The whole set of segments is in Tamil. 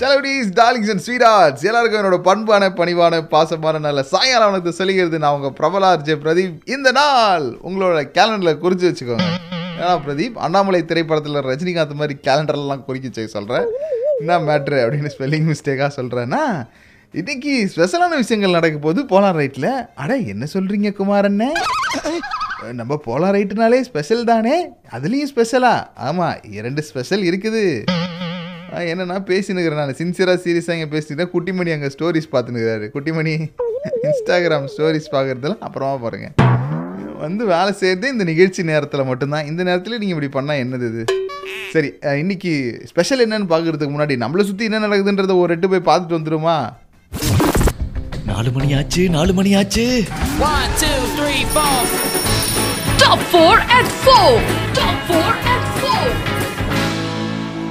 செலபிரிட்டிஸ் டார்லிங்ஸ் அண்ட் ஸ்வீடார்ட்ஸ் எல்லாருக்கும் என்னோட பண்பான பணிவான பாசமான நல்ல சாயங்காலம் உனக்கு சொல்லிக்கிறது நான் உங்கள் பிரபலா ஜெய பிரதீப். இந்த நாள் உங்களோட கேலண்டரில் குறித்து வச்சுக்கோங்க. ஏன்னா பிரதீப்? அண்ணாமலை திரைப்படத்தில் ரஜினிகாந்த் மாதிரி கேலண்டர்லாம் குறிக்க செய்ய சொல்கிறேன் என்ன மேட்ரு அப்படின்னு ஸ்பெல்லிங் மிஸ்டேக்காக சொல்கிறேன்னா இன்னைக்கு ஸ்பெஷலான விஷயங்கள் நடக்கும் போது போலாம் ரைட்டில் அட என்ன சொல்கிறீங்க குமாரண்ணே? நம்ம போலாம் ரைட்டுனாலே ஸ்பெஷல் தானே? அதுலேயும் ஸ்பெஷலா ஆமாம் இரண்டு ஸ்பெஷல் இருக்குது. என்னன்னா பேசினுக்கிறேன் நான். சின்சியராக சீரியஸாக இங்கே பேசிட்டு குட்டிமணி அங்கே ஸ்டோரிஸ் பார்த்துனுக்கிறாரு குட்டிமணி இன்ஸ்டாகிராம் ஸ்டோரிஸ் பார்க்குறதெல்லாம் அப்புறமா பாருங்க. வந்து வேலை செய்கிறது இந்த நிகழ்ச்சி நேரத்தில் மட்டும்தான். இந்த நேரத்தில் நீங்கள் இப்படி பண்ணால் என்னது இது? சரி இன்னைக்கு ஸ்பெஷல் என்னன்னு பார்க்கறதுக்கு முன்னாடி நம்மளை சுற்றி என்ன நடக்குதுன்றதை ஒரு ரெட்டு போய் பார்த்துட்டு வந்துருமா? நாலு மணி ஆச்சு நாலு மணி ஆச்சு One, four. At 4. Top 4 at 4.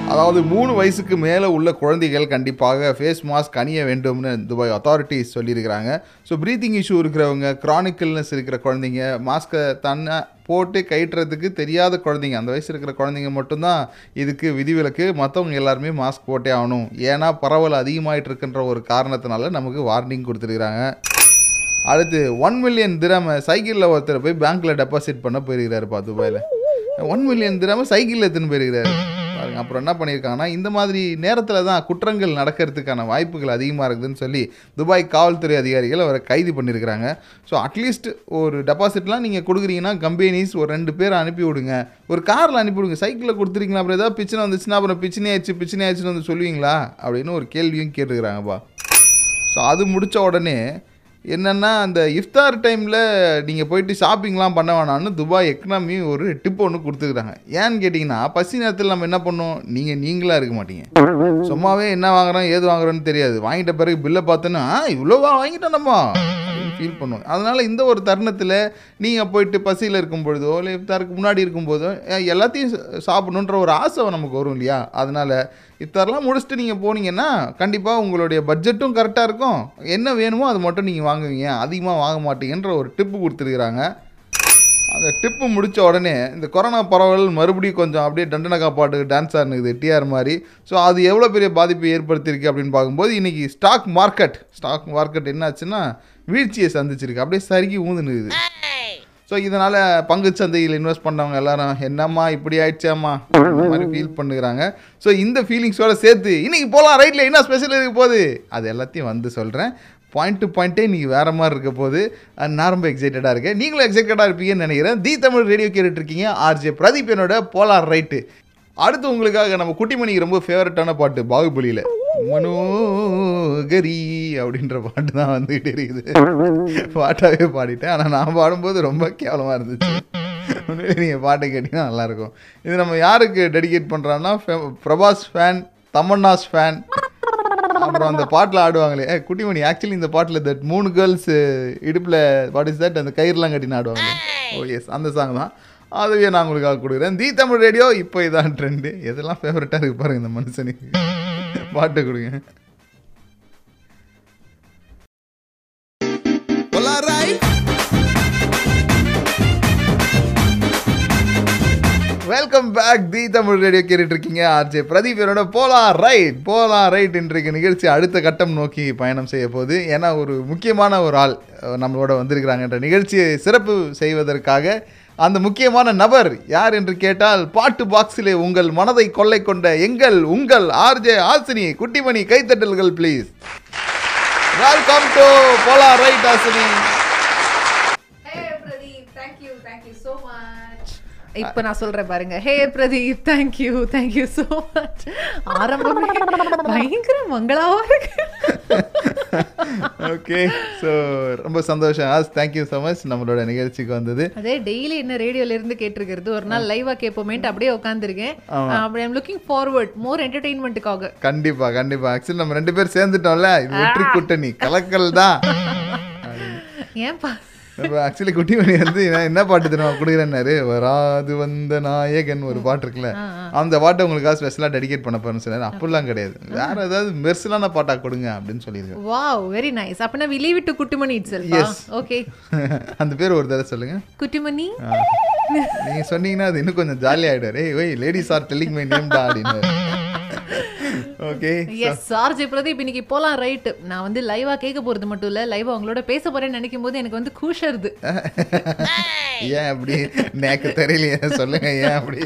அதாவது மூணு வயசுக்கு மேலே உள்ள குழந்தைகள் கண்டிப்பாக ஃபேஸ் மாஸ்க் அணிய வேண்டும்னு துபாய் அத்தாரிட்டிஸ் சொல்லியிருக்கிறாங்க ஸோ ப்ரீத்திங் இஷ்யூ இருக்கிறவங்க க்ரானிக்கல்னஸ் இருக்கிற குழந்தைங்க மாஸ்க்கை தன்னை போட்டு கயிட்டுறதுக்கு தெரியாத குழந்தைங்க அந்த வயசு இருக்கிற குழந்தைங்க மட்டும்தான் இதுக்கு விதிவிலக்கு மற்றவங்க எல்லாருமே மாஸ்க் போட்டே ஆகணும் ஏன்னா பரவல் அதிகமாகிட்டு இருக்குன்ற ஒரு காரணத்தினால நமக்கு வார்னிங் கொடுத்துருக்குறாங்க அடுத்து ஒன் மில்லியன் திரம சைக்கிளில் ஒருத்தர் போய் பேங்க்கில் டெபாசிட் பண்ண போயிருக்கிறாருப்பா துபாயில். ஒன் மில்லியன் திராம சைக்கிளில் எடுத்துன்னு போயிருக்கிறாரு. பாருங்க அப்புறம் என்ன பண்ணியிருக்காங்கன்னா இந்த மாதிரி நேரத்தில் தான் குற்றங்கள் நடக்கிறதுக்கான வாய்ப்புகள் அதிகமாக இருக்குதுன்னு சொல்லி துபாய் காவல்துறை அதிகாரிகள் அவரை கைது பண்ணியிருக்கிறாங்க. ஸோ அட்லீஸ்ட் ஒரு டெபாசிட்லாம் நீங்கள் கொடுக்குறீங்கன்னா கம்பெனிஸ் ஒரு ரெண்டு பேரை அனுப்பி விடுங்க. ஒரு காரில் அனுப்பி விடுங்க. சைக்கிளில் கொடுத்துருக்கீங்களா அப்புறம் ஏதாவது பிரச்சனை வந்துச்சுன்னா அப்புறம் பிரச்சனை ஆயிடுச்சு பிரச்சனை ஆயிடுச்சுன்னு வந்து சொல்லுவீங்களா? அப்படின்னு ஒரு கேள்வியும் கேட்டுக்கிறாங்கப்பா ஸோ அது முடித்த உடனே என்னென்னா அந்த இஃப்தார் டைமில் நீங்கள் போயிட்டு ஷாப்பிங்லாம் பண்ண வேணாம்னு துபாய் எக்கனாமி ஒரு டிப் ஒன்று கொடுத்துக்கிறாங்க ஏன்னு கேட்டிங்கன்னா பசி நேரத்தில் நம்ம என்ன பண்ணோம் நீங்கள் நீங்களாக இருக்க மாட்டீங்க. சும்மாவே என்ன வாங்குறோம் ஏது வாங்குறோன்னு தெரியாது. வாங்கிட்ட பிறகு பில்லை பார்த்தோன்னா இவ்வளோவா வாங்கிட்டோம் நம்ம. அப்படின்னு ஃபீல் பண்ணுவோம் அதனால் இந்த ஒரு தருணத்தில் நீங்கள் போயிட்டு பசியில் இருக்கும் பொழுதோ இல்லை இஃப்தாருக்கு முன்னாடி இருக்கும்போதோ எல்லாத்தையும் சாப்பிடணுன்ற ஒரு ஆசை நமக்கு வரும் இல்லையா? அதனால் இஃப்தார்லாம் முடிச்சுட்டு நீங்கள் போனீங்கன்னா கண்டிப்பாக உங்களுடைய பட்ஜெட்டும் கரெக்டாக இருக்கும். என்ன வேணுமோ அது மட்டும் நீங்கள் வாங்குவீங்க. அதிகமாக வாங்க மாட்டீங்கன்ற ஒரு டிப்பு கொடுத்துருக்குறாங்க. அந்த டிப்பு முடித்த உடனே இந்த கொரோனா பரவல் மறுபடியும் கொஞ்சம் அப்படியே டண்டனக்கா பாட்டுக்கு டான்ஸ் ஆடுனுக்குது டிஆர் மாதிரி. ஸோ அது எவ்வளோ பெரிய பாதிப்பை ஏற்படுத்தியிருக்கு அப்படின்னு பார்க்கும்போது இன்றைக்கி ஸ்டாக் மார்க்கெட் ஸ்டாக் மார்க்கெட் என்னாச்சுன்னா வீழ்ச்சியை சந்திச்சிருக்கு. அப்படியே சருகி ஊந்துனுக்குது ஸோ இதனால் பங்குச்சந்தையில் இன்வெஸ்ட் பண்ணவங்க எல்லாரும் என்னம்மா இப்படி ஆயிடுச்சாம்மா மாதிரி ஃபீல் பண்ணுகிறாங்க. ஸோ இந்த ஃபீலிங்ஸோட சேர்த்து இன்னைக்கு போகலாம் ரைட்டில் என்ன ஸ்பெஷல் இருக்க போகுது? அது எல்லாத்தையும் வந்து சொல்கிறேன் பாயிண்ட் டு பாயிண்ட்டே இன்றைக்கி வேறு மாதிரி இருக்க போது அஹ் நான் ரொம்ப எக்ஸைட்டடாக இருக்கேன். நீங்களும் எக்ஸைட்டடாக இருப்பீங்கன்னு நினைக்கிறேன். தி தமிழ் ரேடியோ கேட்டுட்ருக்கீங்க ஆர்ஜே பிரதீப் என்னோட போலார் ரைட்டு அடுத்து உங்களுக்காக நம்ம குட்டிமணிக்கு ரொம்ப ஃபேவரட்டான பாட்டு பாகுபலியில். மனோகரி அப்படின்ற பாட்டு தான் வந்துகிட்டு இருக்குது. பாட்டாகவே பாடிட்டேன். ஆனால் நான் பாடும்போது ரொம்ப கேவலமாக இருந்துச்சு. நீங்கள் பாட்டை கேட்டிங்கன்னா நல்லாயிருக்கும் இது நம்ம யாருக்கு டெடிகேட் பண்ணுறோன்னா பிரபாஸ் ஃபேன் தமன்னாஸ் ஃபேன் அப்புறம் அந்த பாட்டில் ஆடுவாங்களே. குட்டிமணி ஆக்சுவலி இந்த பாட்டில் தட் மூணு கேர்ள்ஸ் இடுப்பில் வாட் இஸ் தட் அந்த கயிறுலாம் கட்டின்னு ஆடுவாங்க ஓ எஸ் அந்த சாங் தான். அதுவே நான் உங்களுக்காக கொடுக்குறேன். தி தமிழ் ரேடியோ இப்போ இதான் ட்ரெண்டு எதெல்லாம் ஃபேவரட்டாக இருக்கு பாருங்க இந்த மனுஷனுக்கு. பாட்டு கொடுங்க. Welcome back the Tamil radio கேட்டுட்டு இருக்கீங்க ஆர்ஜே பிரதீப் என்னோட போலாம் ரைட் போலாம் ரைட் இன்றைக்கு நிகழ்ச்சி அடுத்த கட்டம் நோக்கி பயணம் செய்ய போகுது. ஏன்னா ஒரு முக்கியமான ஒரு ஆள் நம்மளோட வந்திருக்கிறாங்க என்ற நிகழ்ச்சியை சிறப்பு செய்வதற்காக அந்த முக்கியமான நபர் யார் என்று கேட்டால் பாட்டு பாக்ஸிலே உங்கள் மனதை கொள்ளை கொண்ட எங்கள் உங்கள் RJ ஆசினி Kuttimani கைத்தட்டல்கள் please welcome to Pola right Asini. இப்ப நான் சொல்றேன் பாருங்க. Hey Pradeep thank you thank you so much ஆரம்பமே பயங்கர மங்களாவா இருக்கு. ஓகே ஸோ ரொம்ப சந்தோஷம். ஆஸ் தேங்க்யூ ஸோ மச் நம்மளோட நிகழ்ச்சிக்கு வந்தது. அதே டெய்லி என்ன ரேடியோல இருந்து கேட்டிருக்கிறது. ஒரு நாள் லைவா கேட்போமேன்ட்டு அப்படியே உட்காந்துருக்கேன் அப்படி ஐம் லுக்கிங் ஃபார்வர்ட் மோர் என்டர்டெயின்மெண்ட்டுக்காக கண்டிப்பா கண்டிப்பா. ஆக்சுவலி நம்ம ரெண்டு பேர் சேர்ந்துட்டோம்ல. இது வெற்றி கூட்டணி. கலக்கல் தான். ஏன்பா இப்போ ஆக்சுவலி குட்டிமணி வந்து என்ன பாட்டு தெரியுமா கொடுக்குறேன்னாரு? வராது வந்த நாயகன் ஒரு பாட்டு இருக்குல்ல. அந்த பாட்டை உங்களுக்காக ஸ்பெஷலாக டெடிகேட் பண்ண போறேன்னு சொன்னாரு. அப்படிலாம் கிடையாது. வேற ஏதாவது மெர்சலான பாட்டா கொடுங்க அப்படின்னு சொல்லியிருக்கேன் வாவ் வெரி நைஸ் அப்பனா we leave it to Kuttimani itself Yes. Okay அந்த பேர் ஒரு தடவை சொல்லுங்க. குட்டிமணி நீங்க சொன்னீங்கன்னா அது இன்னும் கொஞ்சம் ஜாலி ஆயிடும் ஏய் why ladies are telling my நேம்டா அப்படின்னு ஓகே எஸ் ஆர்ஜே பிரதீப் இன்னைக்கு போலாம் ரைட் நான் வந்து லைவா கேட்க போறது மட்டும் இல்ல லைவா உங்களோட பேச போறேன்னு நினைக்கும் போது எனக்கு வந்து கூஷருது. ஏன் அப்படி? எனக்கு தெரியலையே சொல்லுங்க ஏன் அப்படி?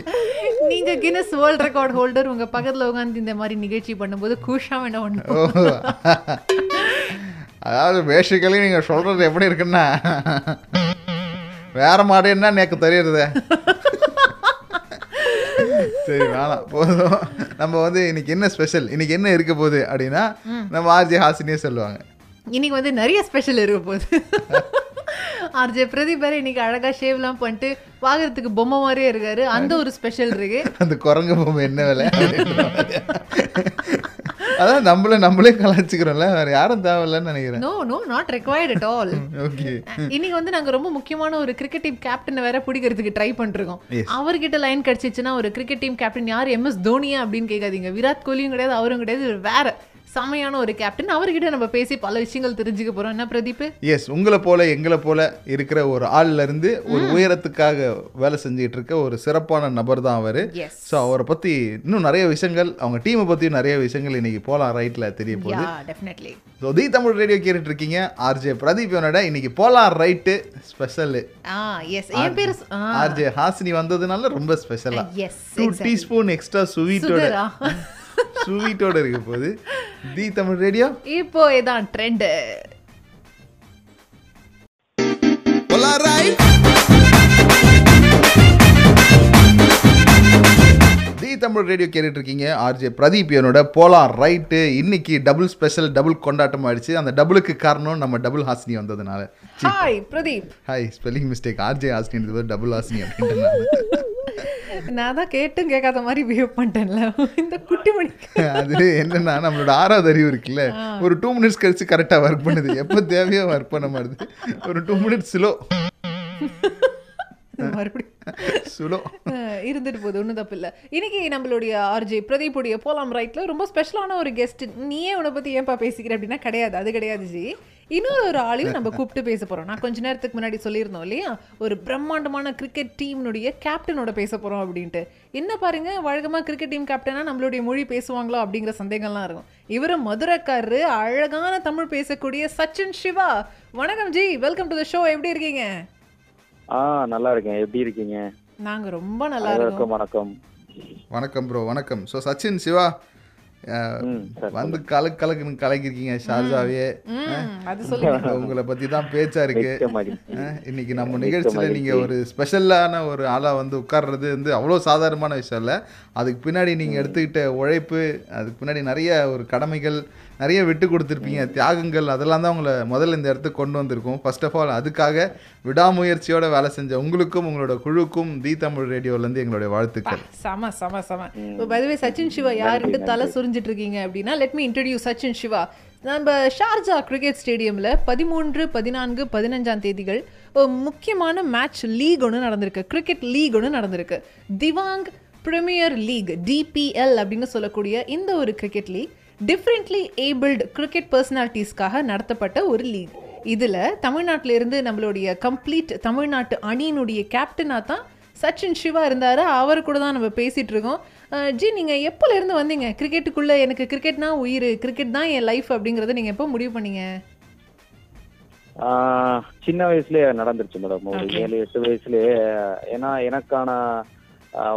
நீங்க கின்னஸ் வேர்ல்ட் ரெக்கார்ட் ஹோல்டர் உங்க பக்கத்துல உட்காந்து இந்த மாதிரி நிகழ்ச்சி பண்ணும்போது கூஷா என்ன ஒண்ணு ஓ. அதாவது பேசிக்கலி நீங்க சொல்றது எப்படி இருக்குன்னா வேற மாடு என்ன எனக்கு தெரியறது சரி வேணாம். போதும். நம்ம வந்து இன்னைக்கு என்ன ஸ்பெஷல் இன்னைக்கு என்ன இருக்க போகுது அப்படின்னா நம்ம ஆர்ஜி ஹாசினியே சொல்லுவாங்க. இன்னைக்கு வந்து நிறைய ஸ்பெஷல் இருக்க போகுது. ஆர்ஜே பிரதீப் வேற இன்னைக்கு அழகா ஷேவ்லாம் பண்ணிட்டு பாக்குறதுக்கு பொம்மை மாதிரியே இருக்காரு. அந்த ஒரு ஸ்பெஷல் இருக்கு. அந்த குரங்கு பொம்மை என்ன வேலை. அதான் நம்மள நம்மளே கலாச்சிக்கிறோம்ல வேற யாரும் தேவையில்லைன்னு நினைக்கிறேன். No no not required at all okay இன்னைக்கு வந்து நாங்க ரொம்ப முக்கியமான ஒரு கிரிக்கெட் டீம் கேப்டனை வேற பிடிக்கிறதுக்கு ட்ரை Yes. அவர்கிட்ட லைன் கிடைச்சிச்சுன்னா ஒரு கிரிக்கெட் டீம் கேப்டன் யார்? எம் எஸ் தோனியா அப்படின்னு கேட்காதீங்க. விராட் கோலியும் கிடையாது அவரும் கிடையாது வேற. செமையான ஒரு கேப்டன் அவர்கிட்ட நம்ம பேசி பல விஷயங்கள் தெரிஞ்சுக்க போறோம். என்ன பிரதீப்? எஸ் உங்களை போல எங்களை போல இருக்கிற ஒரு ஆள்ல இருந்து ஒரு உயரத்துக்காக வேலை செஞ்சுட்டு இருக்க ஒரு சிறப்பான நபர் தான் அவரு. ஸோ அவரை பத்தி இன்னும் நிறைய விஷயங்கள் அவங்க டீமை பத்தியும் நிறைய விஷயங்கள் இன்னைக்கு போலாம் ரைட்ல தெரிய போகுது. Yeah definitely so the Tamil radio கேட்டுட்டு இருக்கீங்க ஆர்ஜே பிரதீப் என்னோட இன்னைக்கு போலாம் ரைட்டு ஸ்பெஷல் ஆ எஸ் என் பேர் ஆர்ஜே ஹாசினி வந்ததுனால ரொம்ப ஸ்பெஷலா எஸ் டூ டீஸ்பூன் எக்ஸ்ட்ரா சுவீட்டோட சுவீட்டோட இருக்க போகுது. The Tamil radio. இப்போ இதான் ட்ரெண்ட் தமிழ் ரேடியோ கேட்டுட்டு இருக்கீங்க ஆர்ஜே பிரதீப் என்னோட போலாம் ரைட்டு இன்னைக்கு டபுள் ஸ்பெஷல் டபுள் கொண்டாட்டம் ஆயிடுச்சு. அந்த டபுளுக்கு காரணம் நம்ம டபுள் ஹாசினி வந்ததுனால. Hi Pradeep. Hi spelling mistake RJ Hasini double Hasini அப்படின்ட்டு நான் தான் கேட்டும் கேட்காத மாதிரி பிஹேவ் பண்ணிட்டேன்ல. இந்த குட்டி மணி. அது என்னன்னா நம்மளோட ஆறாவது அறிவு இருக்குல்ல. ஒரு டூ மினிட்ஸ் கழிச்சு கரெக்டாக ஒர்க் பண்ணுது. எப்போ தேவையோ ஒர்க் பண்ண மாட்டுது. ஒரு டூ மினிட்ஸ் ஸ்லோ மறுபடியும் இருந்துட்டு போகுது ஒன்றும் தப்பு இல்லை. இன்னைக்கு நம்மளுடைய ஆர்ஜே பிரதீப்புடைய போலாம் ரைட்ல ரொம்ப ஸ்பெஷலான ஒரு கெஸ்ட் நீயே உன்னை பத்தி ஏன்பா பேசிக்கிற அப்படின்னா கிடையாது அது கிடையாது ஜி. இன்னொரு ஒரு ஆளையும் நம்ம கூப்பிட்டு பேச போறோம். நான் கொஞ்ச நேரத்துக்கு முன்னாடி சொல்லியிருந்தோம் இல்லையா? ஒரு பிரம்மாண்டமான கிரிக்கெட் டீம்னுடைய கேப்டனோட பேச போறோம் அப்படின்ட்டு. என்ன பாருங்க வழக்கமா கிரிக்கெட் டீம் கேப்டனா நம்மளுடைய மொழி பேசுவாங்களோ அப்படிங்கிற சந்தேகம்லாம் இருக்கும். இவரு மதுரைக்காரரு அழகான தமிழ் பேசக்கூடிய சச்சின் சிவா. வணக்கம் ji welcome to the show எப்படி இருக்கீங்க? ஆ நல்லா இருக்கேன். எப்படி இருக்கீங்க? நாங்க ரொம்ப நல்லா இருக்கோம். வணக்கம். வணக்கம் ப்ரோ வணக்கம். ஸோ சச்சின் சிவா அஹ், ம் சார் வந்து கலக்கு கலக்குன்னு கலக்கிருக்கீங்க ஷார்ஜாவே. ம் அது சொல்லுங்க. உங்களை பத்தி தான் பேச்சா இருக்கு. மிக்க மகிழ்ச்சி. அஹ், இன்னைக்கு நம்ம நிகழ்ச்சியில நீங்க ஒரு ஸ்பெஷலான ஒரு ஆளா வந்து உட்கார்றது வந்து அவ்வளோ சாதாரணமான விஷயம் இல்லை. அதுக்கு பின்னாடி நீங்க எடுத்துக்கிட்ட உழைப்பு அதுக்கு பின்னாடி நிறைய ஒரு கடமைகள் நிறைய விட்டு கொடுத்துருப்பீங்க. தியாகங்கள் அதெல்லாம் தான் உங்களை முதல்ல இந்த இடத்துக்கு கொண்டு வந்திருக்கோம். ஃபர்ஸ்ட் ஆஃப் ஆல் அதுக்காக விடாமுயற்சியோட வேலை செஞ்ச உங்களுக்கும் உங்களோட குழுக்கும் தி தமிழ் ரேடியோலேருந்து எங்களுடைய வாழ்த்துக்கள். செம செம செம. இப்போ பதுவே சச்சின் சிவா யாருன்னு தலை சுரிஞ்சிட்டு இருக்கீங்க அப்படின்னா let me introduce Sachin Siva. நம்ம ஷார்ஜா கிரிக்கெட் ஸ்டேடியமில் பதிமூன்று பதினான்கு பதினஞ்சாம் தேதிகள் ஒரு முக்கியமான மேட்ச் லீக் ஒன்று நடந்திருக்கு. கிரிக்கெட் லீக் ஒன்று நடந்திருக்கு. திவாங் பிரீமியர் லீக் டிபிஎல் அப்படின்னு சொல்லக்கூடிய இந்த ஒரு cricket league differently abled cricket பர்சனாலிட்டிஸ்க்காக நடத்தப்பட்ட ஒரு லீக் இதில் தமிழ்நாட்டில இருந்து நம்மளுடைய கம்ப்ளீட் தமிழ்நாட்டு அணியினுடைய கேப்டனாக தான் சச்சின் சிவா இருந்தாரு. அவர் கூட தான் நம்ம பேசிட்டு இருக்கோம். ஜி நீங்க எப்போல இருந்து வந்தீங்க? கிரிக்கெட்டுக்குள்ள எனக்கு கிரிக்கெட்னா உயிர் கிரிக்கெட் தான் என் லைஃப் அப்படிங்கறத நீங்க எப்போ முடிவு பண்ணீங்க? சின்ன வயசுலயே நடந்துருச்சு மேடம் ஒரு. ஏழு எட்டு வயசுலயே. ஏன்னா எனக்கான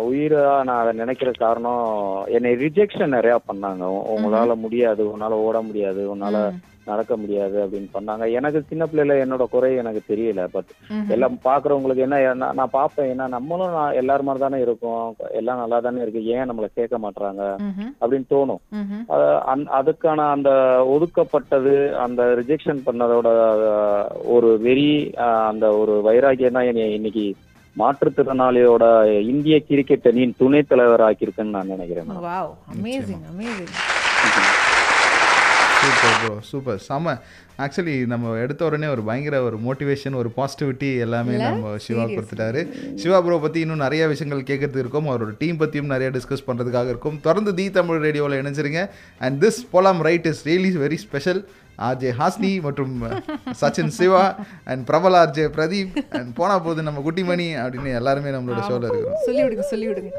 உயிரா நான் அதை நினைக்கிற காரணம் என்னை ரிஜெக்ஷன் நிறைய பண்ணாங்க. உங்களால முடியாது உன்னால ஓட முடியாது உன்னால நடக்க முடியாது அப்படின்னு பண்ணாங்க. எனக்கு சின்ன பிள்ளைல என்னோட குறை எனக்கு தெரியல பட். எல்லாம் பாக்குறவங்களுக்கு என்ன நான் பார்ப்பேன் ஏன்னா நம்மளும் நான் எல்லார் மாதிரி தானே இருக்கோம் எல்லாம் நல்லா தானே இருக்கு ஏன் நம்மளை மாட்றாங்க ம்ஹும். அப்படின்னு தோணும். அதுக்கான அந்த ஒதுக்கப்பட்டது அந்த ரிஜெக்ஷன் பண்ணதோட ஒரு வெறி அந்த ஒரு வைராகியம் தான் என்னை இன்னைக்கு மாற்றுத்திறனாளியோட இந்திய கிரிக்கெட் அணியின் துணைத் தலைவர் ஆக்கியிருக்குன்னு நான் நினைக்கிறேன் சூப்பர் ப்ரோ சூப்பர் செம. ஆக்சுவலி நம்ம எடுத்த உடனே ஒரு பயங்கர ஒரு மோட்டிவேஷன் ஒரு பாசிட்டிவிட்டி எல்லாமே நம்ம சிவா கொடுத்துட்டாரு. சிவா ப்ரோ பற்றி இன்னும் நிறைய விஷயங்கள் கேட்கறதுக்கு இருக்கும். அவரோட டீம் பற்றியும் நிறைய டிஸ்கஸ் பண்ணுறதுக்காக இருக்கும். தொடர்ந்து தி தமிழ் ரேடியோவில் இணைஞ்சிருங்க. அண்ட் திஸ் போலாம் right is really very special RJ Hasini மற்றும் சச்சின் சிவா அண்ட் பிரபல் ஆர்ஜே பிரதீப். அண்ட் போனா போது நம்ம குட்டிமணி அப்படின்னு எல்லாருமே நம்மளோட ஷோவில் இருக்கிறோம். சொல்லி விடுங்க சொல்லி விடுங்க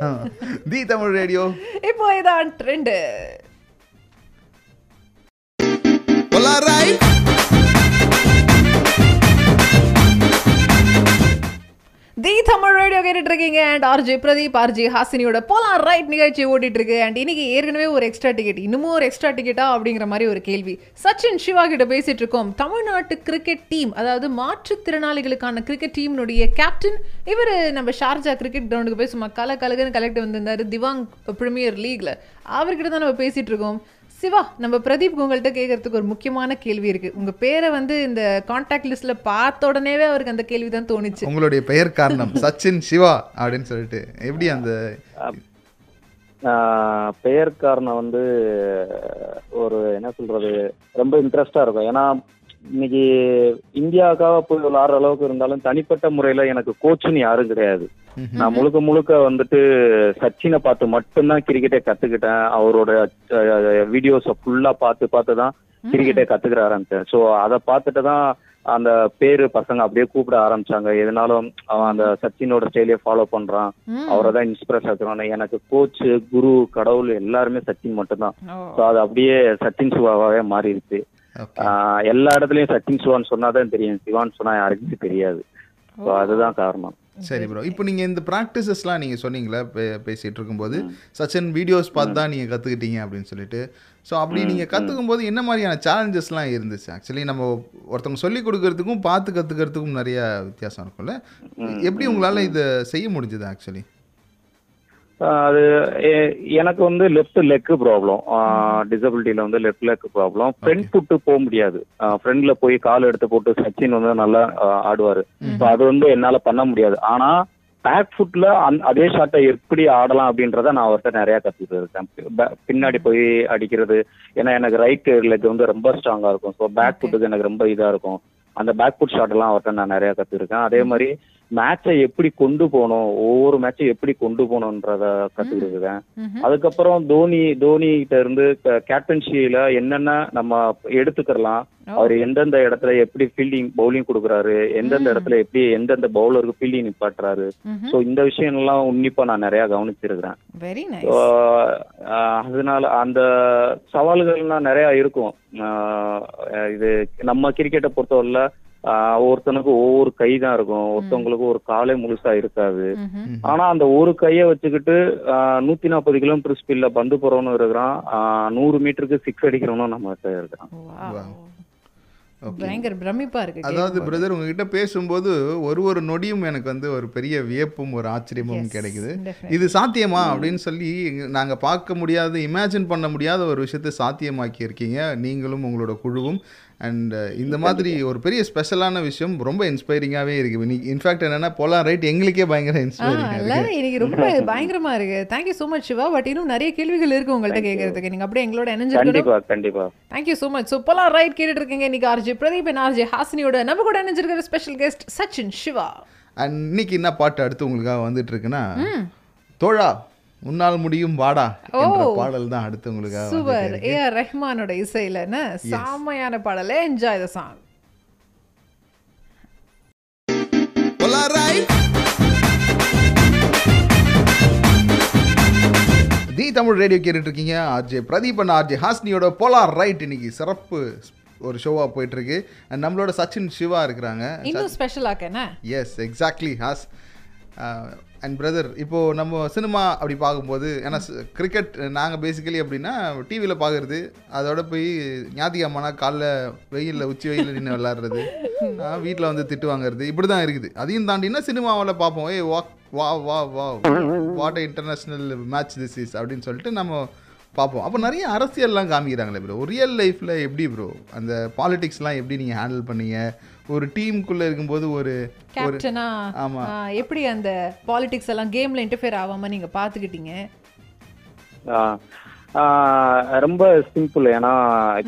தி தமிழ் ரேடியோ. இப்போ இதான் ட்ரெண்ட் தி தமிழ் ரேடியோ கேட்டுட்டு இருக்கீங்க அண்ட் ஆர்ஜி பிரதீப் ஆர்ஜி ஹாசினியோட போலாம் ரைட் நிகழ்ச்சி ஓடிட்டு இருக்கு அண்ட் இன்னைக்கு ஏற்கனவே ஒரு எக்ஸ்ட்ரா டிக்கெட் இன்னமும் ஒரு எக்ஸ்ட்ரா டிக்கெட்டா அப்படிங்கிற மாதிரி ஒரு கேள்வி. சச்சின் சிவா கிட்ட பேசிட்டு இருக்கோம். தமிழ்நாட்டு கிரிக்கெட் டீம் அதாவது மாற்றுத்திறனாளிகளுக்கான கிரிக்கெட் டீம்னுடைய கேப்டன் இவர் நம்ம ஷார்ஜா கிரிக்கெட் கிரவுண்டுக்கு போய் சும்மா கல கலகன்னு கலெக்ட் வந்திருந்தாரு திவாங் ப்ரீமியர் லீக்ல அவர்கிட்ட தான் நம்ம பேசிட்டு இருக்கோம். சிவா நம்ம பிரதீப் உங்கள்கிட்ட கேட்கறதுக்கு ஒரு முக்கியமான கேள்வி இருக்கு. உங்க பேரை வந்து இந்த கான்டாக்ட் லிஸ்ட்ல பார்த்த உடனேவே அவருக்கு அந்த கேள்வி தான் தோணுச்சு. உங்களுடைய பெயர் காரணம் சச்சின் சிவா அப்படின்னு சொல்லிட்டு. எப்படி அந்த ஆஹ் பெயர் காரணம் வந்து ஒரு என்ன சொல்றது ரொம்ப இன்ட்ரெஸ்டா இருக்கும். ஏன்னா இன்னைக்கு இந்தியாவுக்காக போய் விளையாடுற அளவுக்கு இருந்தாலும் தனிப்பட்ட முறையில எனக்கு கோச்சுன்னு யாரும் கிடையாது. நான் முழுக்க முழுக்க வந்துட்டு சச்சினை பார்த்து மட்டும்தான் கிரிக்கெட்டை கத்துக்கிட்டேன். அவரோட வீடியோஸை ஃபுல்லா பார்த்து பார்த்து தான் கிரிக்கெட்டை கத்துக்கிற ஆரம்பிச்சேன். ஸோ அதை பார்த்துட்டு தான் அந்த பேரு பசங்க அப்படியே கூப்பிட ஆரம்பிச்சாங்க. எதனாலும் அவன் அந்த சச்சினோட ஸ்டைலே ஃபாலோ பண்றான். அவரை தான் இன்ஸ்பிரஸ் ஆக்குறான் எனக்கு கோச் குரு கடவுள் எல்லாருமே சச்சின் மட்டும்தான். ஸோ அது அப்படியே சச்சின் சிவாவாவே மாறிடுச்சு. எல்லா இடத்துலயும் சச்சின் சிவான்னு சொன்னாதான் தெரியும். சிவான்னு சொன்னா யாருக்குமே தெரியாது. ஸோ அதுதான் காரணம். சரி ப்ரோ இப்போ நீங்கள் இந்த ப்ராக்டிசஸ்லாம் நீங்கள் சொன்னீங்களே பே பேசிகிட்டு இருக்கும்போது சச்சின் வீடியோஸ் பார்த்து தான் நீங்கள் கற்றுக்கிட்டீங்க அப்படின்னு சொல்லிட்டு. ஸோ அப்படி நீங்கள் கற்றுக்கும் போது என்ன மாதிரியான சேலஞ்சஸ்லாம் இருந்துச்சு? ஆக்சுவலி நம்ம ஒருத்தவங்க சொல்லி கொடுக்கறதுக்கும் பார்த்து கற்றுக்கிறதுக்கும் நிறைய வித்தியாசம் இருக்கும்ல. எப்படி உங்களால் இதை செய்ய முடிஞ்சது ஆக்சுவலி அது எனக்கு வந்து லெஃப்ட் லெக் ப்ராப்ளம் டிசபிலிட்டியில வந்து left leg problem front foot போக முடியாது. ஃப்ரண்ட்ல போய் கால் எடுத்து போட்டு சச்சின் வந்து நல்லா ஆடுவாரு. அது வந்து என்னால பண்ண முடியாது. ஆனா பேக் ஃபுட்ல அதே ஷாட்டை எப்படி ஆடலாம் அப்படின்றத நான் அவர்கிட்ட நிறைய கத்துக்கிட்டு இருக்கேன். பின்னாடி போய் அடிக்கிறது. ஏன்னா எனக்கு ரைட் லெக் வந்து ரொம்ப ஸ்ட்ராங்கா இருக்கும். ஸோ பேக் ஃபுட்டுக்கு எனக்கு ரொம்ப இதா இருக்கும். அந்த பேக் ஃபுட் ஷாட் எல்லாம் அவர்கிட்ட நான் நிறைய கத்துருக்கேன் அதே மாதிரி மேட்சை எப்படி கொண்டு போகணும் ஒவ்வொரு மேட்சை எப்படி கொண்டு போகணுன்றத கத்துக்கிட்டு அதுக்கப்புறம் தோனி தோனி கிட்ட இருந்து கேப்டன்ஷியில என்னென்ன நம்ம எடுத்துக்கலாம் அவர் எந்தெந்த இடத்துல எப்படி ஃபீல்டிங் பவுலிங் கொடுக்குறாரு எந்தெந்த இடத்துல எப்படி எந்தெந்த பவுலருக்கு ஃபீல்டிங் நிப்பாட்டுறாரு. சோ இந்த விஷயம் எல்லாம் உன்னிப்பா நான் நிறைய கவனிச்சிருக்கிறேன். அதனால அந்த சவால்கள்லாம் நிறைய இருக்கும். இது நம்ம கிரிக்கெட்டை பொறுத்தவரையில ஆஹ் ஒவ்வொருத்தனுக்கு ஒவ்வொரு கை தான் இருக்கும். ஒருத்தவங்களுக்கு ஒரு காலே முழுசா இருக்காது. ஆனா அந்த ஒரு கையை வச்சுக்கிட்டு நூத்தி நாற்பது கிலோமீட்டர் ஸ்பீட்ல பந்து போறவனும் இருக்கிறான். நூறு மீட்டருக்கு சிக்ஸ் அடிக்கிறவனும் நம்ம கிட்ட இருக்கிறான். பயங்கர பிரமிப்பா இருக்கு அதாவது பிரதர் உங்ககிட்ட பேசும்போது ஒரு ஒரு நொடியும் எனக்கு வந்து ஒரு பெரிய வியப்பும் ஒரு ஆச்சரியமும் கிடைக்குது. இது சாத்தியமா? அப்படின்னு சொல்லி நாங்க பார்க்க முடியாத இமேஜின் பண்ண முடியாத ஒரு விஷயத்தை சாத்தியமாக்கி இருக்கீங்க நீங்களும் உங்களோட குழுவும். அண்ட் இந்த மாதிரி ஒரு பெரிய ஸ்பெஷலான விஷயம் ரொம்ப இன்ஸ்பைரிங்காகவே இருக்கு. இன்ஃபேக்ட் என்னன்னா போலாம் ரைட் எங்களுக்கே பயங்கர இன்ஸ்பைரிங் இன்னைக்கு ரொம்ப பயங்கரமா இருக்கு. Thank you so much Siva. But இன்னும் நிறைய கேள்விகள் இருக்கு உங்கள்ட்ட கேட்கறதுக்கு நீங்க அப்படியே எங்களோட இணைஞ்சிருக்கணும் கண்டிப்பா கண்டிப்பா. Thank you so much so போலாம் ரைட் கேட்டுட்டு இருக்கீங்க இன்னைக்கு ஆர்ஜே பிரதீப் and ஆர்ஜே ஹாசினியோட நம்ம கூட இணைஞ்சிருக்கிற special guest Sachin Siva. And இன்னைக்கு என்ன பாட்டு அடுத்து உங்களுக்காக வந்துட்டு இருக்குன்னா தோழா உன்னால் முடியும் வாடா என்ற பாடல் தான் அடுத்து உங்களுக்காக சூப்பர். ஏ ரஹ்மானோட இசையில என்ன செம்மையான பாடலே. Enjoy the song the Tamil radio கேட்டுட்டு இருக்கீங்க ஆர்ஜே பிரதீப் அண்ட் ஆர்ஜே ஹாஸ்னியோட போலார் ரைட் இன்னைக்கு சிறப்பு ஒரு ஷோவாக போயிட்டு இருக்கு அண்ட் நம்மளோட சச்சின் சிவா இருக்கிறாங்க. இன்னும் special ஆக்கேன yes exactly Has. And brother இப்போது நம்ம சினிமா அப்படி பார்க்கும்போது ஏன்னா கிரிக்கெட் நாங்கள் பேசிக்கலி அப்படின்னா டிவியில் பார்க்குறது அதோட போய் ஞாத்திகம்மானா காலைல வெயிலில் உச்சி வெயிலில் நின்று விளாட்றது வீட்டில் வந்து திட்டு வாங்குறது இப்படி தான் இருக்குது. அதையும் தாண்டினா சினிமாவில் பார்ப்போம். ஏய் வா வா வா வா what international match this is அப்படின்னு சொல்லிட்டு நம்ம பார்ப்போம். அப்போ நிறைய அரசியல்லாம் காமிக்கிறாங்களே ப்ரோ ரியல் லைஃப்பில் எப்படி ப்ரோ அந்த பாலிடிக்ஸ்லாம் எப்படி நீங்கள் ஹேண்டில் பண்ணீங்க? ஒரு டீமுக்குள்ளே இருக்கும்போது ஒரு கேப்டனா ஆமா. எப்படி அந்த பாலிடிக்ஸ் எல்லாம் கேம்ல இன்டர்ஃபியர் ஆகாம நீங்க பாத்துக்கிட்டீங்க ஆஹ் ரொம்ப சிம்பிள் ஏன்னா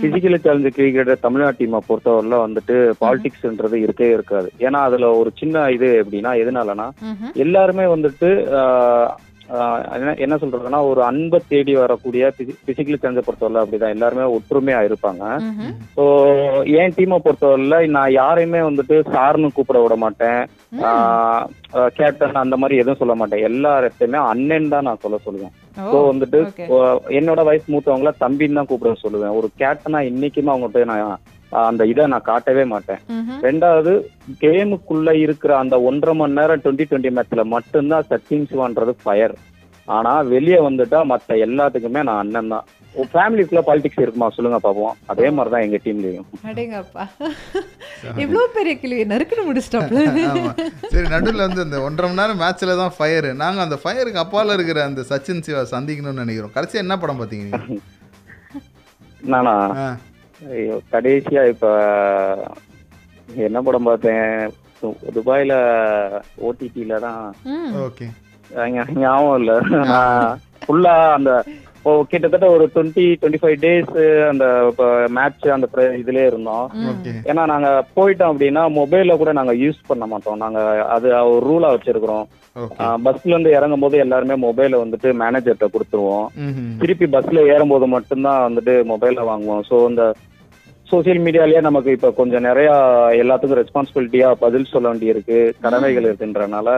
பிசிக்கலி சேலஞ்சு கிரிக்கெட் தமிழ்நாடு டீமை பொறுத்தவரையில வந்துட்டு பாலிடிக்ஸ்ன்றது இருக்கவே இருக்காது ஏன்னா அதுல ஒரு சின்ன இது எப்படின்னா எதனாலனா. எல்லாருமே வந்துட்டு என்ன- சொல்றதுன்னா ஒரு அன்பை தேடி வரக்கூடிய பிசிக்கலி சேலஞ்சை பொறுத்தவரை அப்படிதான். எல்லாருமே ஒற்றுமையா இருப்பாங்க. ஸோ என் டீமை பொறுத்தவரையில நான் யாரையுமே வந்துட்டு சார்னு கூப்பிட விட மாட்டேன். கேப்டன் அந்த மாதிரி எதுவும் சொல்ல மாட்டேன். எல்லா இடத்தையுமே அண்ணன் தான் நான் சொல்ல சொல்லுவேன். ஸோ வந்துட்டு என்னோட வயசு மூத்தவங்கள தம்பின்னு தான் கூப்பிட சொல்லுவேன். ஒரு கேப்டனா இன்னைக்குமே அவங்ககிட்ட நான் அந்த இதை நான் காட்டவே மாட்டேன். ரெண்டாவது கேமுக்குள்ள இருக்கிற அந்த ஒன்றரை மணி நேரம் டுவெண்ட்டி டுவெண்ட்டி மேட்ச்ல மட்டும்தான் சச்சின் சிவான்றது ஃபயர் ஆனா வெளியே வந்துட்டா மத்த எல்லாத்துக்குமே நான் அண்ணன் தான். ஃபேமிலிக்குள்ள பாலிடிக்ஸ் இருக்குமா? சொல்லுங்க பாப்போம். அதே மாதிரிதான் எங்க டீம்லயும் அடேங்கப்பா. இவ்ளோ பெரிய கிளியை நறுக்குன்னு முடிச்சிட்டாப்ல. ஆமா. சரி நடுவில் வந்து அந்த ஒன்றரை மணி நேரம் மேட்ச்ல தான் ஃபயர் நாங்க அந்த ஃபயருக்கு அப்பால இருக்கிற அந்த சச்சின் சிவா சந்திக்கணும்னு நினைக்கிறோம். கடைசியா என்ன படம் பாத்தீங்க நானா? ஐயோ கடைசியா இப்ப என்ன படம் பார்த்தேன்? துபாயில ஓடிடில தான். ஓகே. ஞாபகம் இல்ல. ஃபுல்லா அந்த இப்போ கிட்டத்தட்ட ஒரு டுவெண்ட்டி டுவெண்ட்டி ஃபைவ் டேஸ் அந்த மேட்ச் அந்த இதுலயே இருந்தோம். ஏன்னா நாங்க போயிட்டோம் அப்படின்னா மொபைல்ல கூட நாங்க யூஸ் பண்ண மாட்டோம். நாங்க அது ஒரு ரூலா வச்சிருக்கிறோம். பஸ்ல இருந்து இறங்கும் போது எல்லாருமே மொபைல வந்துட்டு மேனேஜர்கிட்ட கொடுத்துருவோம். திருப்பி பஸ்ல ஏறும்போது மட்டும்தான் வந்துட்டு மொபைல வாங்குவோம். ஸோ இந்த சோசியல் மீடியாலயே நமக்கு இப்ப கொஞ்சம் நிறைய எல்லாத்துக்கும் ரெஸ்பான்சிபிலிட்டியா பதில் சொல்ல வேண்டியிருக்கு கடமைகள் இருக்குன்றனால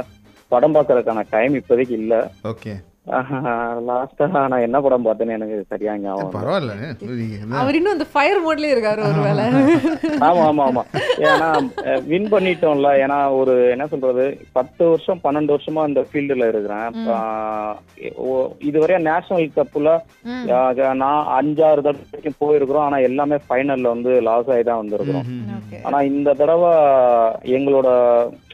படம் பார்க்கறதுக்கான டைம் இப்போதைக்கு இல்ல. ஓகே லாஸ்டா நான் என்ன படம் பார்த்தேன்னு எனக்கு சரியா ஞாபகம் இல்ல. பரவாயில்ல. நீங்க என்ன- அவர் இன்னும் அந்த ஃபயர் மோட்லயே இருக்காரு ஒருவேளை ஆமா. ஆமா ஆமா ஏன்னா வின் பண்ணிட்டோம்ல. ஏன்னா ஒரு என்ன சொல்றது பத்து வருஷம் பன்னெண்டு வருஷமா இந்த ஃபீல்டுல இருக்கிறேன். ஆஹ் ஓ- இதுவரையா நேஷனல் கப்ல ம். நான் அஞ்சாறு தடவை வரைக்கும் போயிருக்கிறோம். ஆனா எல்லாமே ஃபைனல்ல வந்து லாஸ் ஆகி தான் வந்திருக்கிறோம். ஆனா இந்த தடவை எங்களோட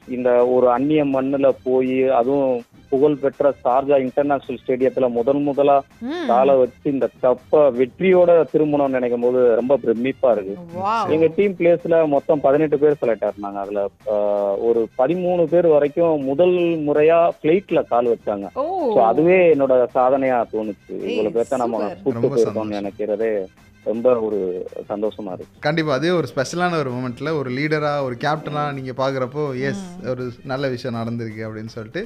இந்த ஒரு அந்நிய மண்ணுல போய் அதுவும் புகழ்பெற்ற சார்ஜா இன்டர்நேஷனல் ஸ்டேடியத்துல முதல் முதலா. காலை வச்சு இந்த கப்ப வெற்றியோட திரும்பணும்னு நினைக்கும் போது ரொம்ப பிரமிப்பா இருக்கு. எங்க டீம் பிளேஸ்ல மொத்தம் பதினெட்டு பேர் செலக்ட் ஆயிருந்தாங்க. அதுல ஒரு பதிமூணு பேர் வரைக்கும் முதல் முறையா பிளைட்ல கால் வச்சாங்க. அதுவே என்னோட சாதனையா தோணுச்சு. இவ்வளவு பேர்த்த நம்ம. கூப்பிட்டு சந்தோஷம். நினைக்கிறதே ரொம்ப ஒரு சந்தோஷமா இருக்கு. கண்டிப்பா அதே ஒரு ஸ்பெஷலான ஒரு மூமெண்ட்ல ஒரு லீடரா ஒரு கேப்டனா நீங்க பாக்குறப்போ எஸ் ஒரு நல்ல விஷயம் நடந்திருக்கு அப்படின்னு சொல்லிட்டு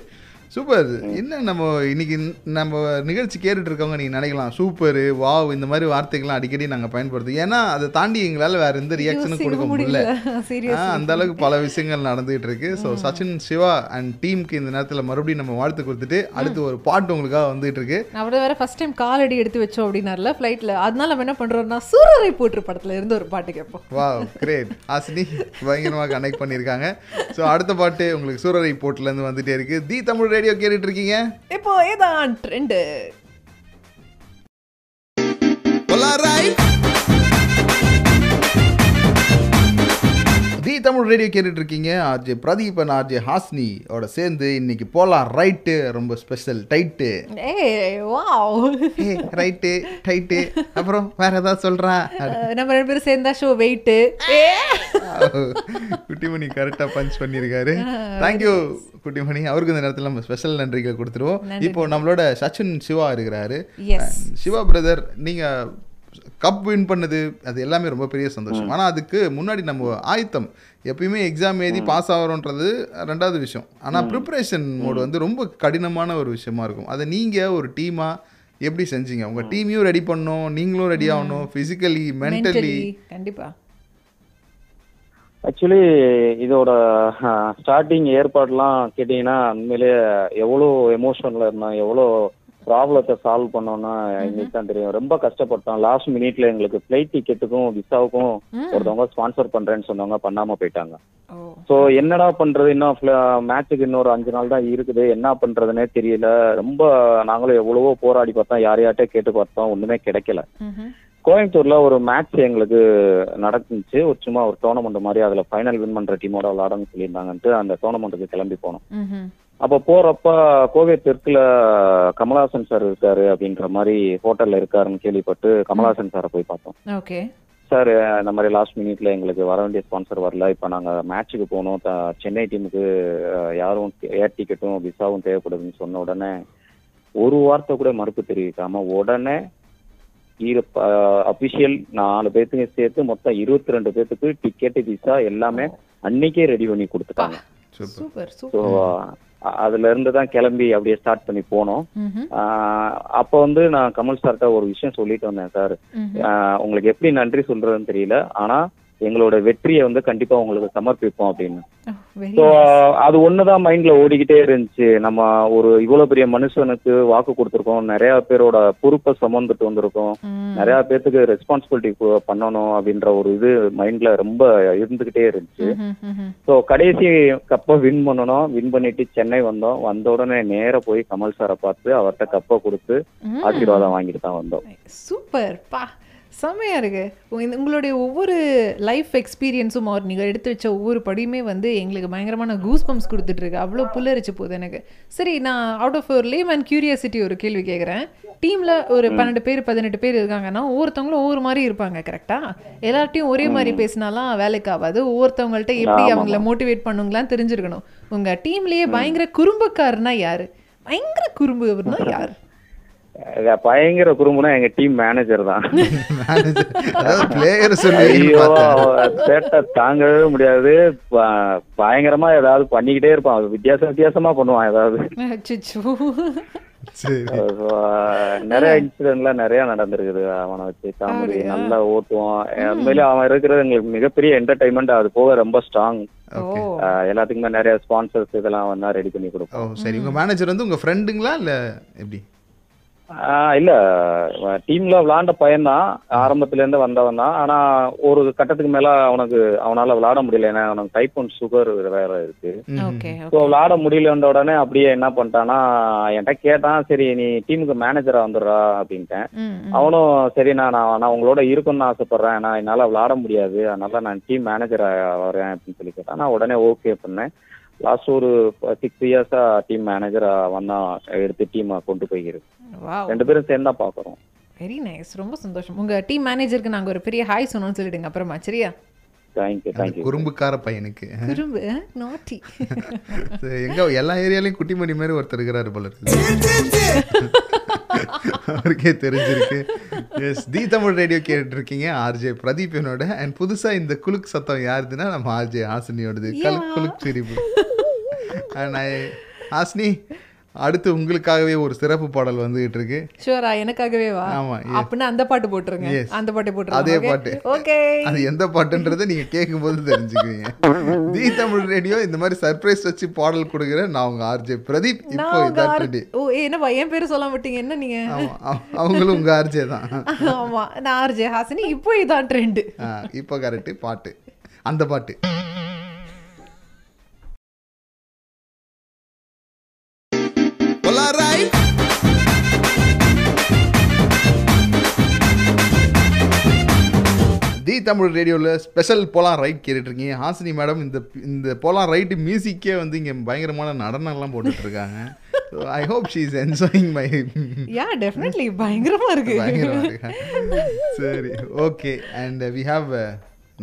சூப்பர். என்ன நம்ம இன்னைக்கு நம்ம நிகழ்ச்சி கேட்டுட்டு இருக்கவங்க நீங்க நினைக்கலாம். சூப்பர் வாவ் இந்த மாதிரி வார்த்தைகள்லாம் அடிக்கடி நாங்க பயன்படுத்தும் ஏன்னா அதை தாண்டி எங்களால வேற எந்த ரியாக்ஷனும் கொடுக்க முடியல. அந்த அளவுக்கு பல விஷயங்கள் நடந்துகிட்டு இருக்கு. ஸோ சச்சின் சிவா அண்ட் டீமுக்கு இந்த நேரத்தில் மறுபடியும் நம்ம வாழ்த்து கொடுத்துட்டு அடுத்து ஒரு பாட்டு உங்களுக்காக வந்துகிட்டு இருக்கு. அவரை வேற ஃபர்ஸ்ட் டைம் காலடி எடுத்து வச்சோம் அப்படின்னார்ல ஃப்ளைட்ல அதனால நம்ம என்ன பண்றோம்னா சூரரை போற்று படத்துல இருந்து ஒரு பாட்டு கேட்போம். வா கிரேட் ஆசினி பயங்கரமாக கனெக்ட் பண்ணியிருக்காங்க. ஸோ அடுத்த பாட்டு உங்களுக்கு சூரரை போர்ட்லேருந்து வந்துட்டே இருக்கு. தி தமிழ் ரேடியோ கேட்டுட்டு இருக்கீங்க இப்போ ஏதான் ட்ரெண்டு தி தமிழ் ரேடியோ கேட்டுட்டு இருக்கீங்க RJ Pradeep and RJ Hasini ஓட சேர்ந்து இன்னைக்கு போலாம். ரைட்டு ரொம்ப ஸ்பெஷல் டைட்டு ரைட்டு டைட்டு அப்புறம் வேற ஏதாவது சொல்றா? நம்ம ரெண்டு பேரும் சேர்ந்தா ஷோ வெயிட்டு குட்டிமணி கரெக்டாக பஞ்ச் பண்ணியிருக்காரு தேங்க்யூ குட்டிமணி. அவருக்கு இந்த நேரத்தில் நம்ம ஸ்பெஷல் நன்றிகள் கொடுத்துருவோம். இப்போ நம்மளோட சச்சின் சிவா இருக்கிறாரு. சிவா பிரதர் நீங்க கப் வின் பண்ணது அது எல்லாமே ரொம்ப பெரிய சந்தோஷம். ஆனா அதுக்கு முன்னாடி நம்ம ஆயத்தம் எப்பயுமே எக்ஸாம் எழுதி பாஸ் ஆகிறோன்றது ரெண்டாவது விஷயம். ஆனா ப்ரிப்பரேஷன் மோடு வந்து ரொம்ப கடினமான ஒரு விஷயமா இருக்கும். அதை நீங்க ஒரு டீமா எப்படி செஞ்சீங்க? உங்க டீமையும் ரெடி பண்ணணும் நீங்களும் ரெடி ஆகணும் ஃபிசிக்கலி மென்டலி மென்டலி கண்டிப்பா. ஆக்சுவலி இதோட ஸ்டார்டிங் ஏற்பாடுலாம் கேட்டீங்கன்னா உண்மையிலேயே எவ்வளோ எமோஷன்ல இருந்தோம் எவ்வளோ ப்ராப்ளத்தை சால்வ் பண்ணோம்னா எங்களுக்கு தான் தெரியும். ரொம்ப கஷ்டப்பட்டோம். லாஸ்ட் மினிட்ல எங்களுக்கு ஃப்ளைட் டிக்கெட்டுக்கும் விசாவுக்கும் ஒருத்தவங்க ஸ்பான்சர் பண்றேன்னு சொன்னவங்க பண்ணாம போயிட்டாங்க. ஸோ என்னடா பண்றது? இன்னும் மேட்சுக்கு இன்னொரு அஞ்சு நாள் தான் இருக்குது. என்ன பண்றதுனே தெரியல. ரொம்ப நாங்களும் எவ்வளவோ போராடி பார்த்தோம். யார் யார்கிட்ட கேட்டு பார்த்தோம். ஒண்ணுமே கிடைக்கல. கோயம்புத்தூர்ல ஒரு மேட்ச் எங்களுக்கு நடந்துச்சு. ஒரு சும்மா ஒரு டோர்னமெண்ட் மாதிரி. அதுல ஃபைனல் வின் பண்ற டீமோட விளாடணும்னு சொல்லியிருந்தாங்கன்ட்டு அந்த டோர்னமெண்ட்டுக்கு கிளம்பி போனோம். அப்ப போறப்ப கோவை தெற்குல கமலஹாசன் சார் இருக்காரு அப்படின்ற மாதிரி ஹோட்டல்ல இருக்காருன்னு கேள்விப்பட்டு கமலஹாசன் சாரை போய் பார்த்தோம். ஓகே. சார் இந்த மாதிரி லாஸ்ட் மினிட்ல எங்களுக்கு வர வேண்டிய ஸ்பான்சர் வரல. இப்போ நாங்கள் மேட்ச்சுக்கு த- சென்னை டீமுக்கு யாரும் ஏர் டிக்கெட்டும் விசாவும் தேவைப்படுதுன்னு சொன்ன உடனே ஒரு வார்த்தை கூட மறுப்பு தெரிவிக்காம உடனே அபிஷியல் நாலு பேர்த்துக்கு சேர்த்து மொத்தம் இருபத்தி ரெண்டு பேர்த்துக்கு டிக்கெட் விசா எல்லாமே அன்னைக்கே ரெடி பண்ணி கொடுத்துட்டாங்க. சூப்பர் ஸோ அதுல இருந்து தான் கிளம்பி அப்படியே ஸ்டார்ட் பண்ணி போனோம். அப்போ வந்து நான் கமல் சார்கிட்ட ஒரு விஷயம் சொல்லிட்டு வந்தேன் சார். உங்களுக்கு எப்படி நன்றி சொல்றதுன்னு தெரியல ஆனா எங்களோட வெற்றியை வந்து கண்டிப்பா உங்களுக்கு சமர்ப்பிப்போம் அப்படின்னு. So nice. அது ஒண்ணுதான் மைண்ட்ல ஓடிக்கிட்டே இருந்துச்சு. நம்ம ஒரு இவ்வளவு பெரிய மனுஷனுக்கு வாக்கு கொடுத்துருக்கோம். நிறைய பேரோட பொறுப்பை சுமந்துட்டு வந்திருக்கோம். நிறைய பேர்த்துக்கு ரெஸ்பான்சிபிலிட்டி பண்ணணும் அப்படின்ற ஒரு இது மைண்ட்ல ரொம்ப இருந்துகிட்டே இருந்துச்சு. ஸோ கடைசி கப்பை வின் பண்ணணும். வின் பண்ணிட்டு சென்னை வந்தோம். வந்த உடனே நேரா போய் கமல் சாரை பார்த்து அவர்கிட்ட கப்பை கொடுத்து. ஆசீர்வாதம் வாங்கிட்டு தான் வந்தோம். சூப்பர் பா. செம்மையா இருக்கு. உங்க- இந்த- உங்களுடைய ஒவ்வொரு லைஃப் எக்ஸ்பீரியன்ஸும் அவர் நீங்கள் எடுத்து வச்ச ஒவ்வொரு படியுமே வந்து எங்களுக்கு பயங்கரமான கூஸ் பம்ப்ஸ் கொடுத்துட்டு இருக்கு அவ்வளோ புல்லரிச்சு போகுது எனக்கு. சரி நான் அவுட் ஆஃப் ஒரு லேம் அண்ட் கியூரியாசிட்டி ஒரு கேள்வி கேட்குறேன் டீமில் ஒரு பன்னெண்டு பேர் பதினெட்டு பேர் இருக்காங்கன்னா ஒவ்வொருத்தவங்களும் ஒவ்வொரு மாதிரி இருப்பாங்க கரெக்டா எல்லார்ட்டையும் ஒரே மாதிரி பேசினாலாம் வேலைக்கு ஆகாது. ஒவ்வொருத்தவங்கள்ட்ட எப்படி அவங்கள மோட்டிவேட் பண்ணுங்களான்னு தெரிஞ்சிருக்கணும். உங்க டீம்லயே பயங்கர குறும்புக்காரனா யாரு? பயங்கர குறும்பு யாரு? பயங்கர குறும்புனா எங்க டீம் மேனேஜர் தான். சேட்டை தாங்கவே முடியாது. பயங்கரமா ஏதாவது பண்ணிக்கிட்டே இருப்பான். வித்தியாச வித்தியாசமா பண்ணுவான் ஏதாவது. நிறைய இன்சிடென்ட்லாம் நிறைய நடந்திருக்குது. அவனை வச்சு காமெடி? நல்லா ஓட்டுவான். உண்மையிலே அவன் இருக்கிறது எங்களுக்கு மிகப்பெரிய என்டர்டைன்மெண்ட் அது போக ரொம்ப ஸ்ட்ராங் எல்லாத்துக்குமே நிறைய ஸ்பான்சர்ஸ் இதெல்லாம் வந்தா ரெடி பண்ணி ஓ கொடுப்போம் சரி. உங்க மேனேஜர் வந்து உங்க ஃப்ரெண்டுங்களா இல்ல எப்படி? இல்ல. டீம்ல விளையாண்ட பையன்தான். ஆரம்பத்துல இருந்து வந்தவன் தான் ஆனா ஒரு கட்டத்துக்கு மேல அவனுக்கு அவனால விளையாட முடியல. ஏன்னா அவனுக்கு டைப் ஒன் சுகர் வேற இருக்கு. ஓகே ஸோ விளையாட முடியலன்ற உடனே அப்படியே என்ன பண்ணிட்டான்னா என்கிட்ட கேட்டான் சரி நீ டீமுக்கு மேனேஜரா வந்துடுறா அப்படின்ட்டேன். அவனும் சரி நான் நான் உங்களோட இருக்கணும்னு ஆசைப்படுறேன். நான் என்னால் விளையாட முடியாது. அதனால நான் டீம் மேனேஜரா வரேன் அப்படின்னு சொல்லி கேட்டேன். நான் உடனே ஓகே பண்ணேன். லாஸ்ட் ஒரு சிக்ஸ் இயர்ஸா டீம் மேனேஜரா வந்தா எடுத்து டீமை கொண்டு போய்கிறது ரெண்டு பேரும் சேர்ந்து தான் பார்க்குறோம் வெரி நைஸ் ரொம்ப சந்தோஷம். உங்க டீம் மேனேஜருக்கு நாங்க ஒரு பெரிய ஹாய் சொன்னோம்னு சொல்லிடுங்க அப்புறமா சரியா? குறும்புக்கார பையனுக்கு. திரும்ப நாட்டி எங்க எல்லா ஏரியாலையும் குட்டிமணி மாதிரி ஒருத்தர் இருக்கிறாரு போல இருக்கு. அவருக்கே தெரிஞ்சிருக்கு. எஸ் தி தமிழ் ரேடியோ கேட்டுட்டு இருக்கீங்க ஆர்ஜே பிரதீப் என்னோட. அண்ட் புதுசா இந்த குலுக் சத்தம் யாருதுன்னா நம்ம ஆர்ஜே ஹாசினியோடது. கல் குலுக் சிரிப்பு ஹாசினி அடுத்து உங்களுக்காகவே ஒரு சிறப்பு பாடல் வந்துகிட்டு இருக்கு. ஷூரா எனக்காகவே வா. ஆமா. அப்படின்னா அந்த பாட்டு போட்டுருங்க. அந்த பாட்டு அதே போட்டுருங்க பாட்டு. ஓகே அது எந்த பாட்டுன்றதை நீங்க கேட்கும்போது தெரிஞ்சுக்குவீங்க. தி தமிழ் ரேடியோ இந்த மாதிரி சர்ப்ரைஸ் வச்சு பாடல் கொடுக்குற நான் உங்க ஆர்ஜே பிரதீப். இப்போ இதான் ஓ என்னப்பா என் பேரு சொல்ல மாட்டீங்க என்ன நீங்க? அவங்களும் உங்க ஆர்ஜே தான். ஆமா நான் ஆர்ஜே ஹாசினி இப்போ இதான் ட்ரெண்ட் இப்போ கரெக்ட் பாட்டு. அந்த பாட்டு. தி தமிழ் ரேடியோவில் ஸ்பெஷல் போலாம் ரைட் கேட்டுட்டு இருக்கீங்க ஹாசினி மேடம் இந்த இந்த போலாம் ரைட்டு மியூசிக்கே வந்து இங்கே பயங்கரமான நடனம்லாம் போட்டுட்டு இருக்காங்க I hope she is enjoying my yeah definitely பயங்கரமா இருக்கு. பயங்கரமா இருக்கா. சரி okay and we have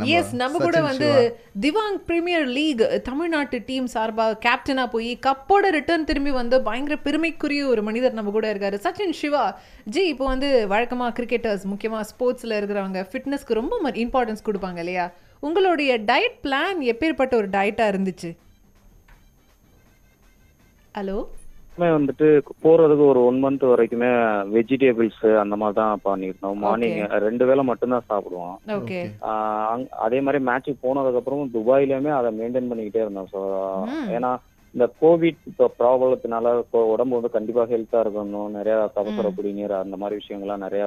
us நம்ம கூட வந்து திவாங் பிரீமியர் லீக் தமிழ்நாட்டு டீம் சார்பாக கேப்டனா போய் கப்போட ரிட்டர்ன் திரும்பி வந்து பயங்கர பெருமைக்குரிய ஒரு மனிதர் நம்ம கூட இருக்காரு. சச்சின் சிவா ஜி இப்போ வந்து வழக்கமா கிரிக்கெட்டர்ஸ் முக்கியமா ஸ்போர்ட்ஸ்ல இருக்கிறவங்க ஃபிட்னஸ்க்கு ரொம்ப இம்பார்ட்டன்ஸ் கொடுப்பாங்க இல்லையா? உங்களுடைய டயட் பிளான் எப்பேற்பட்ட ஒரு டயட்டா இருந்துச்சு? ஹலோ வந்துட்டு போறதுக்கு ஒரு ஒன் மந்த் வரைக்குமே வெஜிடபிள்ஸ் அந்த மாதிரி தான் பண்ணிருந்தோம் மார்னிங் ரெண்டு வேளை மட்டும்தான் சாப்பிடுவோம். அதே மாதிரி மேட்சுக்கு போனதுக்கு அப்புறம் துபாயிலுமே அதை மெயின்டைன் பண்ணிக்கிட்டே இருந்தோம் ஸோ ஏன்னா இந்த கோவிட் இப்போ ப்ராப்ளத்தினால உடம்பு வந்து கண்டிப்பா ஹெல்த்தா இருக்கணும். நிறைய கபசுர குடிநீர் அந்த மாதிரி விஷயங்கள்லாம் நிறைய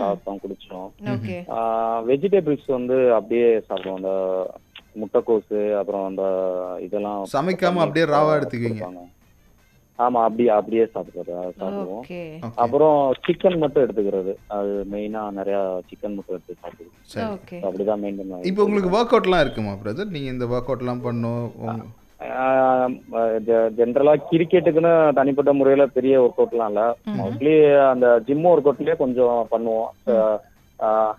சாப்பிட்டோம் குடிச்சோம். ஓகே வெஜிடபிள்ஸ் வந்து அப்படியே சாப்பிடுவோம். அந்த முட்டைக்கோசு அப்புறம் அந்த இதெல்லாம் சமைக்காம அப்படியே ராவா எடுத்துக்குவீங்க. ஆமா அப்படியே அப்படியே சாப்பிடுறது அது சாப்பிடுவோம். ஓகே. அப்புறம் சிக்கன் மட்டும் எடுத்துக்கிறது. அது மெயினா நிறைய சிக்கன் மட்டும் எடுத்து சாப்பிடுவோம். அப்படிதான் மெயின்டைன் பண்ணி இப்போ உங்களுக்கு ஒர்க் அவுட்லாம் இருக்குமா பிரதர் நீங்க இந்த ஒர்க் அவுட்லாம் பண்ணும் ஜென்ரலா கிரிக்கெட்டுக்குன்னு தனிப்பட்ட முறையில பெரிய ஒர்க் அவுட்லாம் இல்ல மோஸ்ட்லி அந்த ஜிம் ஒர்க் அவுட்லயே கொஞ்சம் பண்ணுவோம்.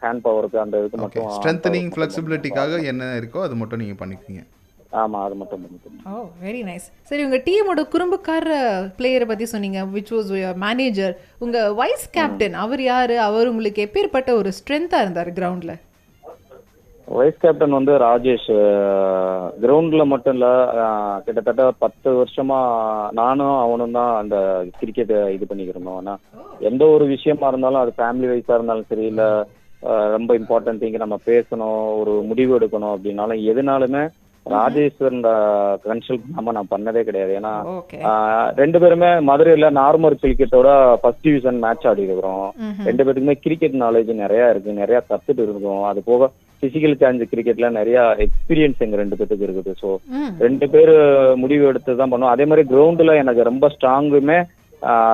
ஹேண்ட் பவருக்கு அந்த இதுக்கு மட்டும் ஸ்ட்ரென்தனிங் ஃப்ளெக்சிபிலிட்டிக்காக என்ன இருக்கோ அது மட்டும் நீங்க பண்ணிக்குவீங்க. ஆமா அது மட்டும் பண்ணிக்கணும் ஓ வெரி நைஸ் சரி உங்க டீமோட குறும்புக்கார பிளேயரை பத்தி சொன்னீங்க விச் வாஸ் மேனேஜர் உங்க வைஸ் கேப்டன் அவர் யாரு? அவர் உங்களுக்கு எப்பேற்பட்ட ஒரு ஸ்ட்ரென்த்தா இருந்தாரு கிரவுண்ட்ல வைஸ் கேப்டன் வந்து ராஜேஷ். கிரவுண்ட்ல மட்டும் இல்ல கிட்டத்தட்ட பத்து வருஷமா நானும் அவனும் தான் அந்த கிரிக்கெட் இது பண்ணிக்கிறோம் ஆனா எந்த ஒரு விஷயமா இருந்தாலும் அது ஃபேமிலி வைஸா இருந்தாலும் சரி இல்ல ரொம்ப இம்பார்ட்டன்ட் திங் நம்ம பேசணும் ஒரு முடிவு எடுக்கணும் அப்படின்னாலும் எதுனாலுமே ராஜேஸ்வரன் கன்சல்ட் பண்ணாம நான் பண்ணதே கிடையாது. ஏன்னா ரெண்டு பேருமே மதுரையில நார்மல் கிரிக்கெட்டோட ஃபர்ஸ்ட் டிவிஷன் மேட்ச் ஆடி இருக்கிறோம். ரெண்டு பேருக்குமே கிரிக்கெட் நாலேஜ் நிறைய இருக்கு. நிறைய கத்துட்டு இருக்கோம். அது போக பிசிக்கல் சேலஞ்ச் கிரிக்கெட்ல நிறைய எக்ஸ்பீரியன்ஸ் எங்க ரெண்டு பேத்துக்கு இருக்குது. ஸோ ரெண்டு பேர் முடிவு எடுத்து தான் பண்ணுவோம். அதே மாதிரி கிரவுண்ட்ல எனக்கு ரொம்ப ஸ்ட்ராங்குமே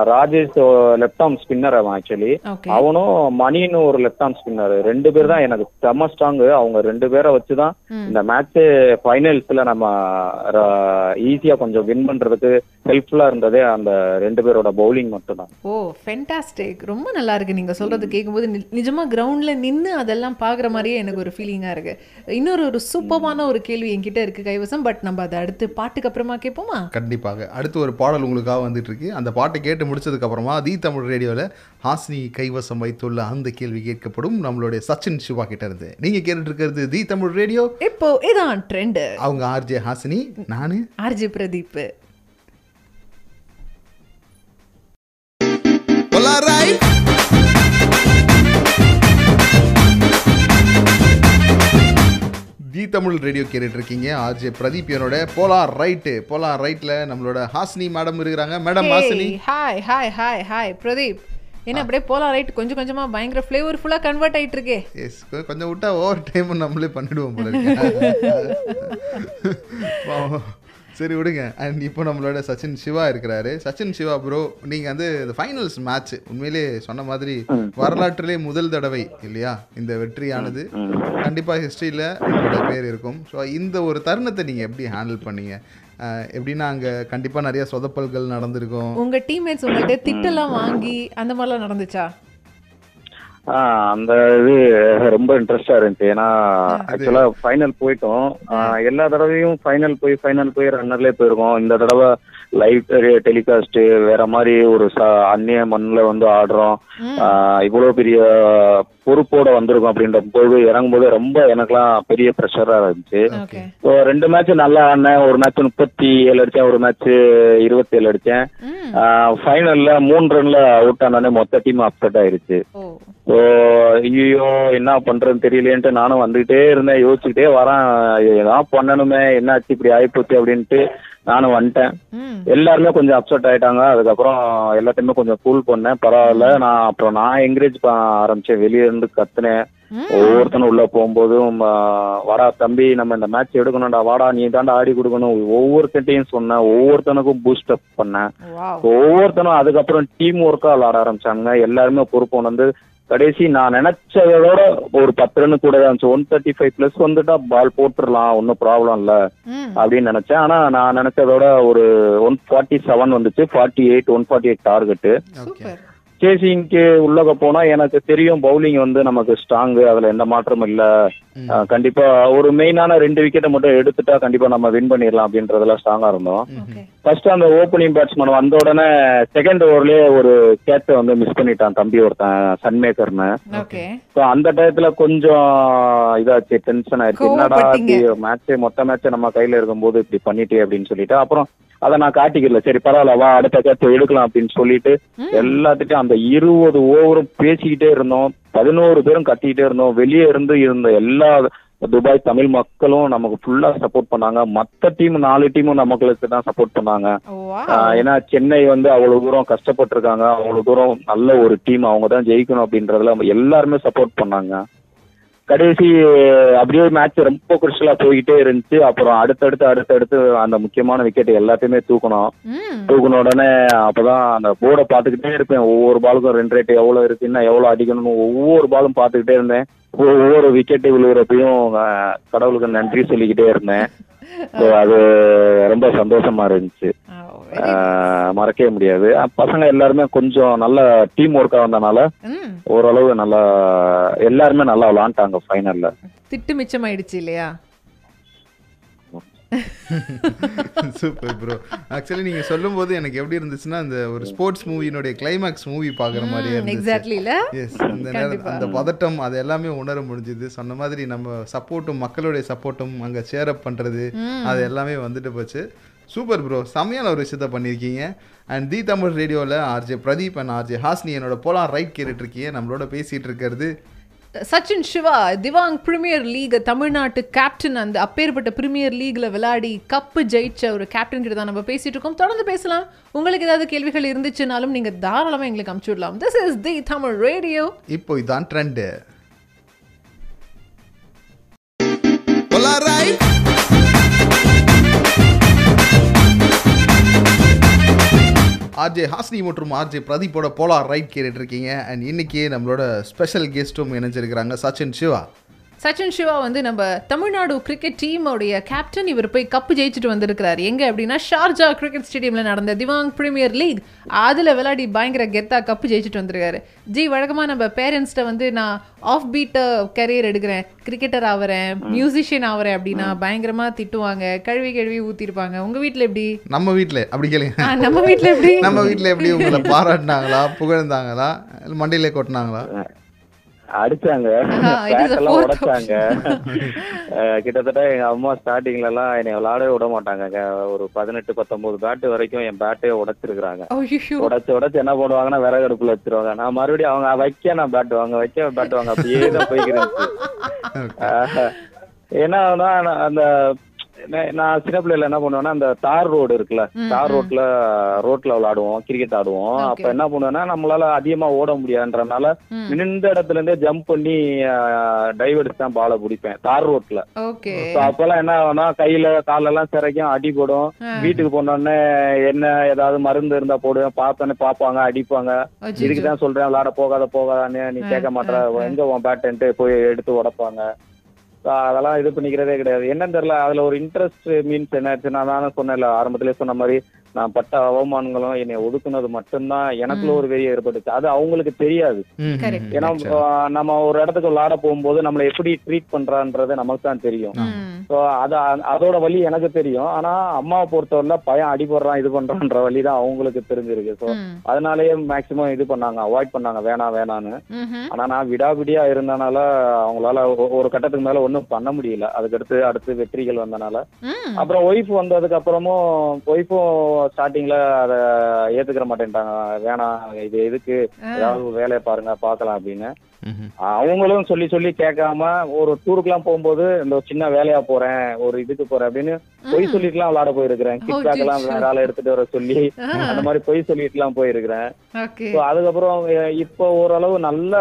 ராஜேஷ் லெஃப்ட் ஆர்ம் ஸ்பின்னர் அவன் ஆக்சுவலி அவனும் மணின்னு ஒரு லெஃப்ட் ஆர்ம் ஸ்பின்னர் ரெண்டு பேர் தான் எனக்கு செம்ம ஸ்ட்ராங்கு அவங்க ரெண்டு பேரை வச்சு தான் ம். இந்த மேட்ச் ஃபைனல்ஸ்ல நம்ம ஈஸியா கொஞ்சம் வின் பண்றதுக்கு ஹெல்ப்ஃபுல்லா இருந்ததே அந்த ரெண்டு பேரோட பவுலிங் மட்டும் தான் ஓ ஃபென்டாஸ்டிக் ரொம்ப நல்லா இருக்கு. நீங்க சொல்றது கேட்கும்போது நிஜமா கிரவுண்ட்ல நின்னு அதெல்லாம் பாக்குற மாதிரியே எனக்கு ஒரு ஃபீலிங்கா இருக்கு. இன்னொரு ஒரு சூப்பரான ஒரு கேள்வி என்கிட்ட இருக்கு கைவசம். பட் நம்ம அதை அடுத்து பாட்டுக்கு அப்புறமா கேட்போமா? கண்டிப்பாக. அடுத்து ஒரு பாடல் உங்களுக்காக வந்துட்டு இருக்கு. அந்த பாட்டை கேட்டு முடிச்சதுக்கு அப்புறமா தி தமிழ் ரேடியோவில் ஹாசினி கைவசம் வைத்துள்ள அந்த கேள்வி கேட்கப்படும் நம்மளுடைய சச்சின் சிவா கிட்ட இருந்து. நீங்க கேட்டுட்டு இருக்கிறது தி தமிழ் ரேடியோ. இப்போ இதான் ட்ரெண்ட் அவங்க ஆர்ஜே ஹாசினி நானு. ஆர்ஜி பிரதீப். தமிழ் ரேடியோ கேட்டுட்டு இருக்கீங்க ஆர்ஜே பிரதீப் என்னோட போலார் ரைட்டு போலார் ரைட்ல நம்மளோட ஹாசினி மேடம் இருக்கிறாங்க. Madam Hasini. Hi hi hi hi Pradeep. என்ன அப்படியே போலாம் ரைட் கொஞ்சம் கொஞ்சமா பயங்கர ஃப்ளேவர்ஃபுல்லா கன்வெர்ட் ஆயிட்டு இருக்கே எஸ் கொஞ்சம் விட்டா ஓவர் டைம் நம்மளே பண்ணிடுவோம் போல. சரி விடுங்க. அண்ட் இப்போ நம்மளோட சச்சின் சிவா இருக்கிறாரு. சச்சின் சிவா ப்ரோ நீங்க வந்து இந்த ஃபைனல்ஸ் மேட்ச் உண்மையிலே சொன்ன மாதிரி வரலாற்றிலே முதல் தடவை இல்லையா? இந்த வெற்றியானது. கண்டிப்பா ஹிஸ்டரியில உங்களோட பேர் இருக்கும். ஸோ இந்த ஒரு தருணத்தை நீங்க எப்படி ஹேண்டில் பண்ணீங்க? எப்படின்னா அங்க கண்டிப்பா நிறைய சொதப்பல்கள் நடந்திருக்கும். உங்க டீம்மேட்ஸ் உங்கள்ட்ட திட்டெல்லாம் வாங்கி அந்த மாதிரிலாம் நடந்துச்சா? அந்த இது ரொம்ப இன்ட்ரெஸ்டா இருந்துச்சு. ஏன்னா ஆக்சுவலா ஃபைனல் போயிட்டோம். எல்லா தடவையும் ஃபைனல் போய் ஃபைனல் போய் ரன்னர்லேயே போயிருக்கோம். இந்த தடவை லைவ் டெலிகாஸ்ட் வேற மாதிரி ஒரு அந்நிய மண்ணில் வந்து ஆடுறோம். ஆஹ் இவ்வளவு பெரிய பொறுப்போட வந்திருக்கோம் அப்படின்ற போது இறங்கும் போது ரொம்ப எனக்கெல்லாம் பெரிய ப்ரெஷரா இருந்துச்சு. ரெண்டு மேட்ச் நல்லா ஆடினேன். ஒரு மேட்ச் முப்பத்தி ஏழு அடிச்சேன் ஒரு மேட்ச் இருபத்தி ஏழு அடிச்சேன். ஃபைனல்ல மூணு ரன்ல அவுட் ஆனானே மொத்த டீம் அப்செட் ஆயிருச்சு. ஸோ ஐயோ என்ன பண்றதுன்னு தெரியலேன்ட்டு நானும் வந்துகிட்டே இருந்தேன். யோசிச்சுக்கிட்டே வரேன். ஏதாவது பண்ணணுமே என்னாச்சு இப்படி ஆயிப்போச்சு அப்படின்ட்டு நானும் வந்துட்டேன். எல்லாருமே கொஞ்சம் அப்செட் ஆயிட்டாங்க. அதுக்கப்புறம் எல்லாத்தையுமே கொஞ்சம் கூல் பண்ணேன். பரவாயில்ல. நான் அப்புறம் நான் என்கரேஜ் பண்ண ஆரம்பிச்சேன். வெளியே இருந்து கத்துனேன். ஒவ்வொருத்தனும் உள்ள போகும்போதும் வாடா தம்பி நம்ம இந்த மேட்ச் எடுக்கணும்டா. வாடா நீ தாண்டா ஆடி கொடுக்கணும். ஒவ்வொருத்தட்டையும் சொன்னேன். ஒவ்வொருத்தனுக்கும் பூஸ்ட் அப் பண்ணேன். வாவ் ஒவ்வொருத்தனும் அதுக்கப்புறம் டீம் ஒர்க்கா விளாட ஆரம்பிச்சாங்க எல்லாருமே பொறுப்பு வந்து கடைசி நான் நினைச்சதோட ஒரு பத்து ரன் கூட தான். ஒன் தேர்ட்டி ஃபைவ் பிளஸ் வந்துட்டா பால் போட்டுடலாம் ஒன்றும் ப்ராப்ளம் இல்லை. அப்படின்னு நினைச்சேன். ஆனா நான் நினைச்சதோட ஒரு ஒன் ஃபார்ட்டி செவன் வந்துச்சு. Forty eight one forty eight target சேசிங்க்கு உள்ளக போனா எனக்கு தெரியும் பவுலிங் வந்து நமக்கு ஸ்ட்ராங் அதுல எந்த மாற்றமும் இல்ல. கண்டிப்பா ஒரு மெயினான ரெண்டு விக்கெட்டை மட்டும் எடுத்துட்டா கண்டிப்பா நம்ம வின் பண்ணிடலாம் அப்படின்றதுல ஸ்ட்ராங்கா இருந்தோம். ஃபர்ஸ்ட் அந்த ஓப்பனிங் பேட்ஸ்மேன் வந்த உடனே செகண்ட் ஓவர்லயே ஒரு கேட்சை வந்து மிஸ் பண்ணிட்டான் தம்பி ஒருத்தன் சன்மேக்கர்னு அந்த டயத்துல கொஞ்சம் இதாச்சு டென்ஷன் ஆயிடுச்சு. என்னடா. மேட்ச் மொத்த மேட்ச் நம்ம கையில இருக்கும்போது இப்படி பண்ணிட்டே அப்படின்னு சொல்லிட்டு அப்புறம் அதை நான் காட்டிக்கல சரி பரவாயில்ல வா அடுத்த கேட்ச் எடுக்கலாம் அப்படின்னு சொல்லிட்டு எல்லாத்துட்டும் அந்த இருபது ஓவரும் பேசிக்கிட்டே இருந்தோம். பதினோரு பேரும் கத்திக்கிட்டே இருந்தோம். வெளியே இருந்து இருந்த எல்லா துபாய் தமிழ் மக்களும் நமக்கு ஃபுல்லா சப்போர்ட் பண்ணாங்க. மத்த டீம் நாலு டீமும் நமக்கு தான் சப்போர்ட் பண்ணாங்க. ஏன்னா சென்னை வந்து அவ்வளவு தூரம் கஷ்டப்பட்டிருக்காங்க. அவ்வளவு தூரம் நல்ல ஒரு டீம் அவங்க தான் ஜெயிக்கணும் அப்படின்றதுல எல்லாருமே சப்போர்ட் பண்ணாங்க. கடைசி அப்படியே மேட்ச் ரொம்ப குருஷலா போய்கிட்டே இருந்துச்சு. அப்புறம் அடுத்தடுத்து அடுத்தடுத்து அந்த முக்கியமான விக்கெட் எல்லாத்தையுமே தூக்கணும் தூக்குன உடனே அப்பதான் அந்த போர்டை பார்த்துக்கிட்டே இருப்பேன். ஒவ்வொரு பாலுக்கும் ரெண்டு ரேட் எவ்வளவு இருக்கு இன்னும் எவ்வளவு அடிக்கணும்னு ஒவ்வொரு பாலும் பார்த்துக்கிட்டே இருந்தேன். ஒவ்வொரு விக்கெட்டு விழுகிறப்பையும் கடவுளுக்கு நன்றி சொல்லிக்கிட்டே இருந்தேன். அது ரொம்ப சந்தோஷமா இருந்துச்சு. மறக்கவே முடியாது. பசங்க எல்லாருமே கொஞ்சம் நல்ல டீம் ஒர்க்கா வந்தனால ஓரளவு நல்லா எல்லாருமே நல்லா விளாண்டாங்க ஃபைனல்ல திட்டு மிச்சமாயிடுச்சு இல்லையா? சூப்பர் ப்ரோ ஆக்சுவலி நீங்க சொல்லும்போது எனக்கு எப்படி இருந்துச்சுன்னா அந்த ஒரு ஸ்போர்ட்ஸ் மூவியினுடைய கிளைமேக்ஸ் மூவி பாக்குற மாதிரியே இருந்துச்சு. எக்ஸாக்ட்லி இல்ல எஸ் இந்த நேரம் அந்த பதட்டம் அது எல்லாமே உணர முடிஞ்சுது. சொன்ன மாதிரி நம்ம சப்போர்ட்டும் மக்களுடைய சப்போர்ட்டும் அங்கே சேரப் பண்ணுறது அது எல்லாமே வந்துட்டு போச்சு. சூப்பர் ப்ரோ செம்மையான ஒரு விஷயத்த பண்ணியிருக்கீங்க அண்ட் தி தமிழ் ரேடியோவில் RJ Pradeep and RJ Hasini என்னோட போலாம் ரைட் கேட்டுட்டு இருக்கீங்க நம்மளோட பேசிட்டு இருக்கிறது. சச்சின் சிவா திவாங் பிரீமியர் லீக் தமிழ்நாட்டு கேப்டன் அந்த அப்பேற்பட்ட பிரீமியர் லீக்ல விளையாடி கப்பு ஜெயிச்ச ஒரு கேப்டன் கிட்ட தான் நம்ம பேசிட்டு இருக்கோம். தொடர்ந்து பேசலாம். உங்களுக்கு ஏதாவது கேள்விகள் இருந்துச்சுனாலும் நீங்க தாராளமா எங்களுக்கு அமுச்சு விடலாம். This is the Tamil radio இப்போ இதான் ட்ரெண்டு ஆர்ஜே ஹாஸ்னி மற்றும் ஆர்ஜே பிரதீப்போட போலார் ரைட் கேட்டுட்டு இருக்கீங்க. அண்ட் இன்னைக்கு நம்மளோட ஸ்பெஷல் கெஸ்ட்டும் இணைஞ்சிருக்கிறாங்க சச்சின் சிவா. சச்சின் சிவா வந்து நம்ம தமிழ்நாடு கிரிக்கெட் டீமோடைய கேப்டன் இவர் போய் கப்பு ஜெயிச்சுட்டு வந்திருக்கிறாரு. எங்க அப்படின்னா ஷார்ஜா கிரிக்கெட் ஸ்டேடியம்ல நடந்த திவாங் பிரீமியர் லீக் அதுல விளையாடி பயங்கர கெத்தா கப்பு ஜெயிச்சுட்டு வந்திருக்காரு. ஜி வழக்கமா நம்ம பேரண்ட்ஸ்ட்ட வந்து நான் ஆஃப் பீட் கரியர் எடுக்கிறேன். கிரிக்கெட்டர் ஆவறேன் மியூசிஷியன் ஆவறேன் அப்படின்னா பயங்கரமா திட்டுவாங்க. கழுவி கழுவி ஊத்திருப்பாங்க. உங்க வீட்ல எப்படி? நம்ம வீட்டில் அப்படி கேளுங்க நம்ம வீட்ல எப்படி? நம்ம வீட்டில் எப்படி உங்களை பாராட்டினாங்களா புகழ்ந்தாங்களா மண்டையிலே கொட்டினாங்களா? அடிச்சாங்க. ஆஹா, it is a பேட் எல்லாம் fourth உடைச்சாங்க கிட்டத்தட்ட எங்க அம்மா ஸ்டார்டிங்ல எல்லாம் என்னை விளையாடவே விட மாட்டாங்க. ஒரு பதினெட்டு பத்தொன்பது பேட் வரைக்கும் என் பேட்டே உடைச்சிருக்காங்க ஐயோ உடைச்சு உடைச்சு என்ன பண்ணுவாங்கன்னா விறகு அடுப்புல வச்சிருவாங்க. நான் மறுபடியும் அவங்க வைக்க நான் பேட் வாங்க வைக்க பேட் வாங்க. அப்படியே தான் போய்க்கிறேன் ஏன்னா அந்த நான் சின்ன பிள்ளைல என்ன பண்ணுவேன்னா அந்த தார் ரோடு இருக்குல்ல தார் ரோட்ல ரோட்ல விளையாடுவோம் கிரிக்கெட் ஆடுவோம். அப்ப என்ன பண்ணுவேன்னா நம்மளால அதிகமா ஓட முடியாதுன்றனால. நின்ற இடத்துல இருந்தே ஜம்ப் பண்ணி டைவர்ஸ் தான் பாலை பிடிப்பேன் தார் ரோட்ல. அப்பெல்லாம் என்ன ஆகும்னா கையில காலெல்லாம் சிறைக்கும் அடிபடும். வீட்டுக்கு போனோடனே என்ன ஏதாவது மருந்து இருந்தா போடுவேன் பார்த்தோன்னே பாப்பாங்க அடிப்பாங்க. இதுக்கு தான் சொல்றேன் விளையாட போகாத போகாதான்னு நீ கேட்க மாட்டற எங்க உன் பேட்டன்ட்டு போய் எடுத்து உடைப்பாங்க? அதெல்லாம் இது பண்ணிக்கிறதே கிடையாது. என்னன்னு தெரியல அதுல ஒரு இன்ட்ரெஸ்ட் மீன்ஸ் என்ன ஆச்சுன்னா நான் சொன்னேன்ல ஆரம்பத்திலே சொன்ன மாதிரி நான் பட்ட அவமானங்களும் என்னை ஒதுக்குனது மட்டும்தான் எனக்குள்ள ஒரு வெறி ஏற்பட்டுச்சு. அது அவங்களுக்கு தெரியாது. ஏன்னா நம்ம ஒரு இடத்துக்கு விளையாட போகும்போது நம்மளை எப்படி ட்ரீட் பண்றான்றது நமக்கு தான் தெரியும். ஸோ அது அதோட வழி எனக்கு தெரியும். ஆனா அம்மாவை பொறுத்தவரையில பையன் அடிபடுறான் இது பண்றான்ற வழி தான் அவங்களுக்கு தெரிஞ்சிருக்கு. ஸோ ம். அதனாலயே மேக்சிமம் இது பண்ணாங்க அவாய்ட் பண்ணாங்க. வேணாம் வேணான்னு. ஆனா நான் விடாபிடியா இருந்தனால அவங்களால ஒரு கட்டத்துக்கு மேல ஒன்றும் பண்ண முடியல. அதுக்கடுத்து அடுத்து வெற்றிகள் வந்தனால. அப்புறம் ஒய்ஃப் வந்ததுக்கு அப்புறமும் ஒய்ஃபும் ஸ்டார்டிங்ல அதை ஏத்துக்கிற மாட்டேன்ட்டாங்க. வேணாம் இது எதுக்கு? ஏதாவது ஒரு வேலையை பாருங்க பார்க்கலாம் அப்படின்னு. அவங்களும் சொல்லி சொல்லி கேட்காம ஒரு டூருக்குலாம் போகும்போது இந்த சின்ன வேலையா போறேன் ஒரு இதுக்கு போறேன் அப்படின்னு பொய் சொல்லிட்டுலாம் விளையாட போயிருக்கிறேன். கிட்பேக் எல்லாம் வேற ஆளை எடுத்துட்டு வர சொல்லி அந்த மாதிரி பொய் சொல்லிட்டுலாம் போயிருக்கிறேன். ஓகே So அதுக்கப்புறம் இப்போ ஓரளவு நல்ல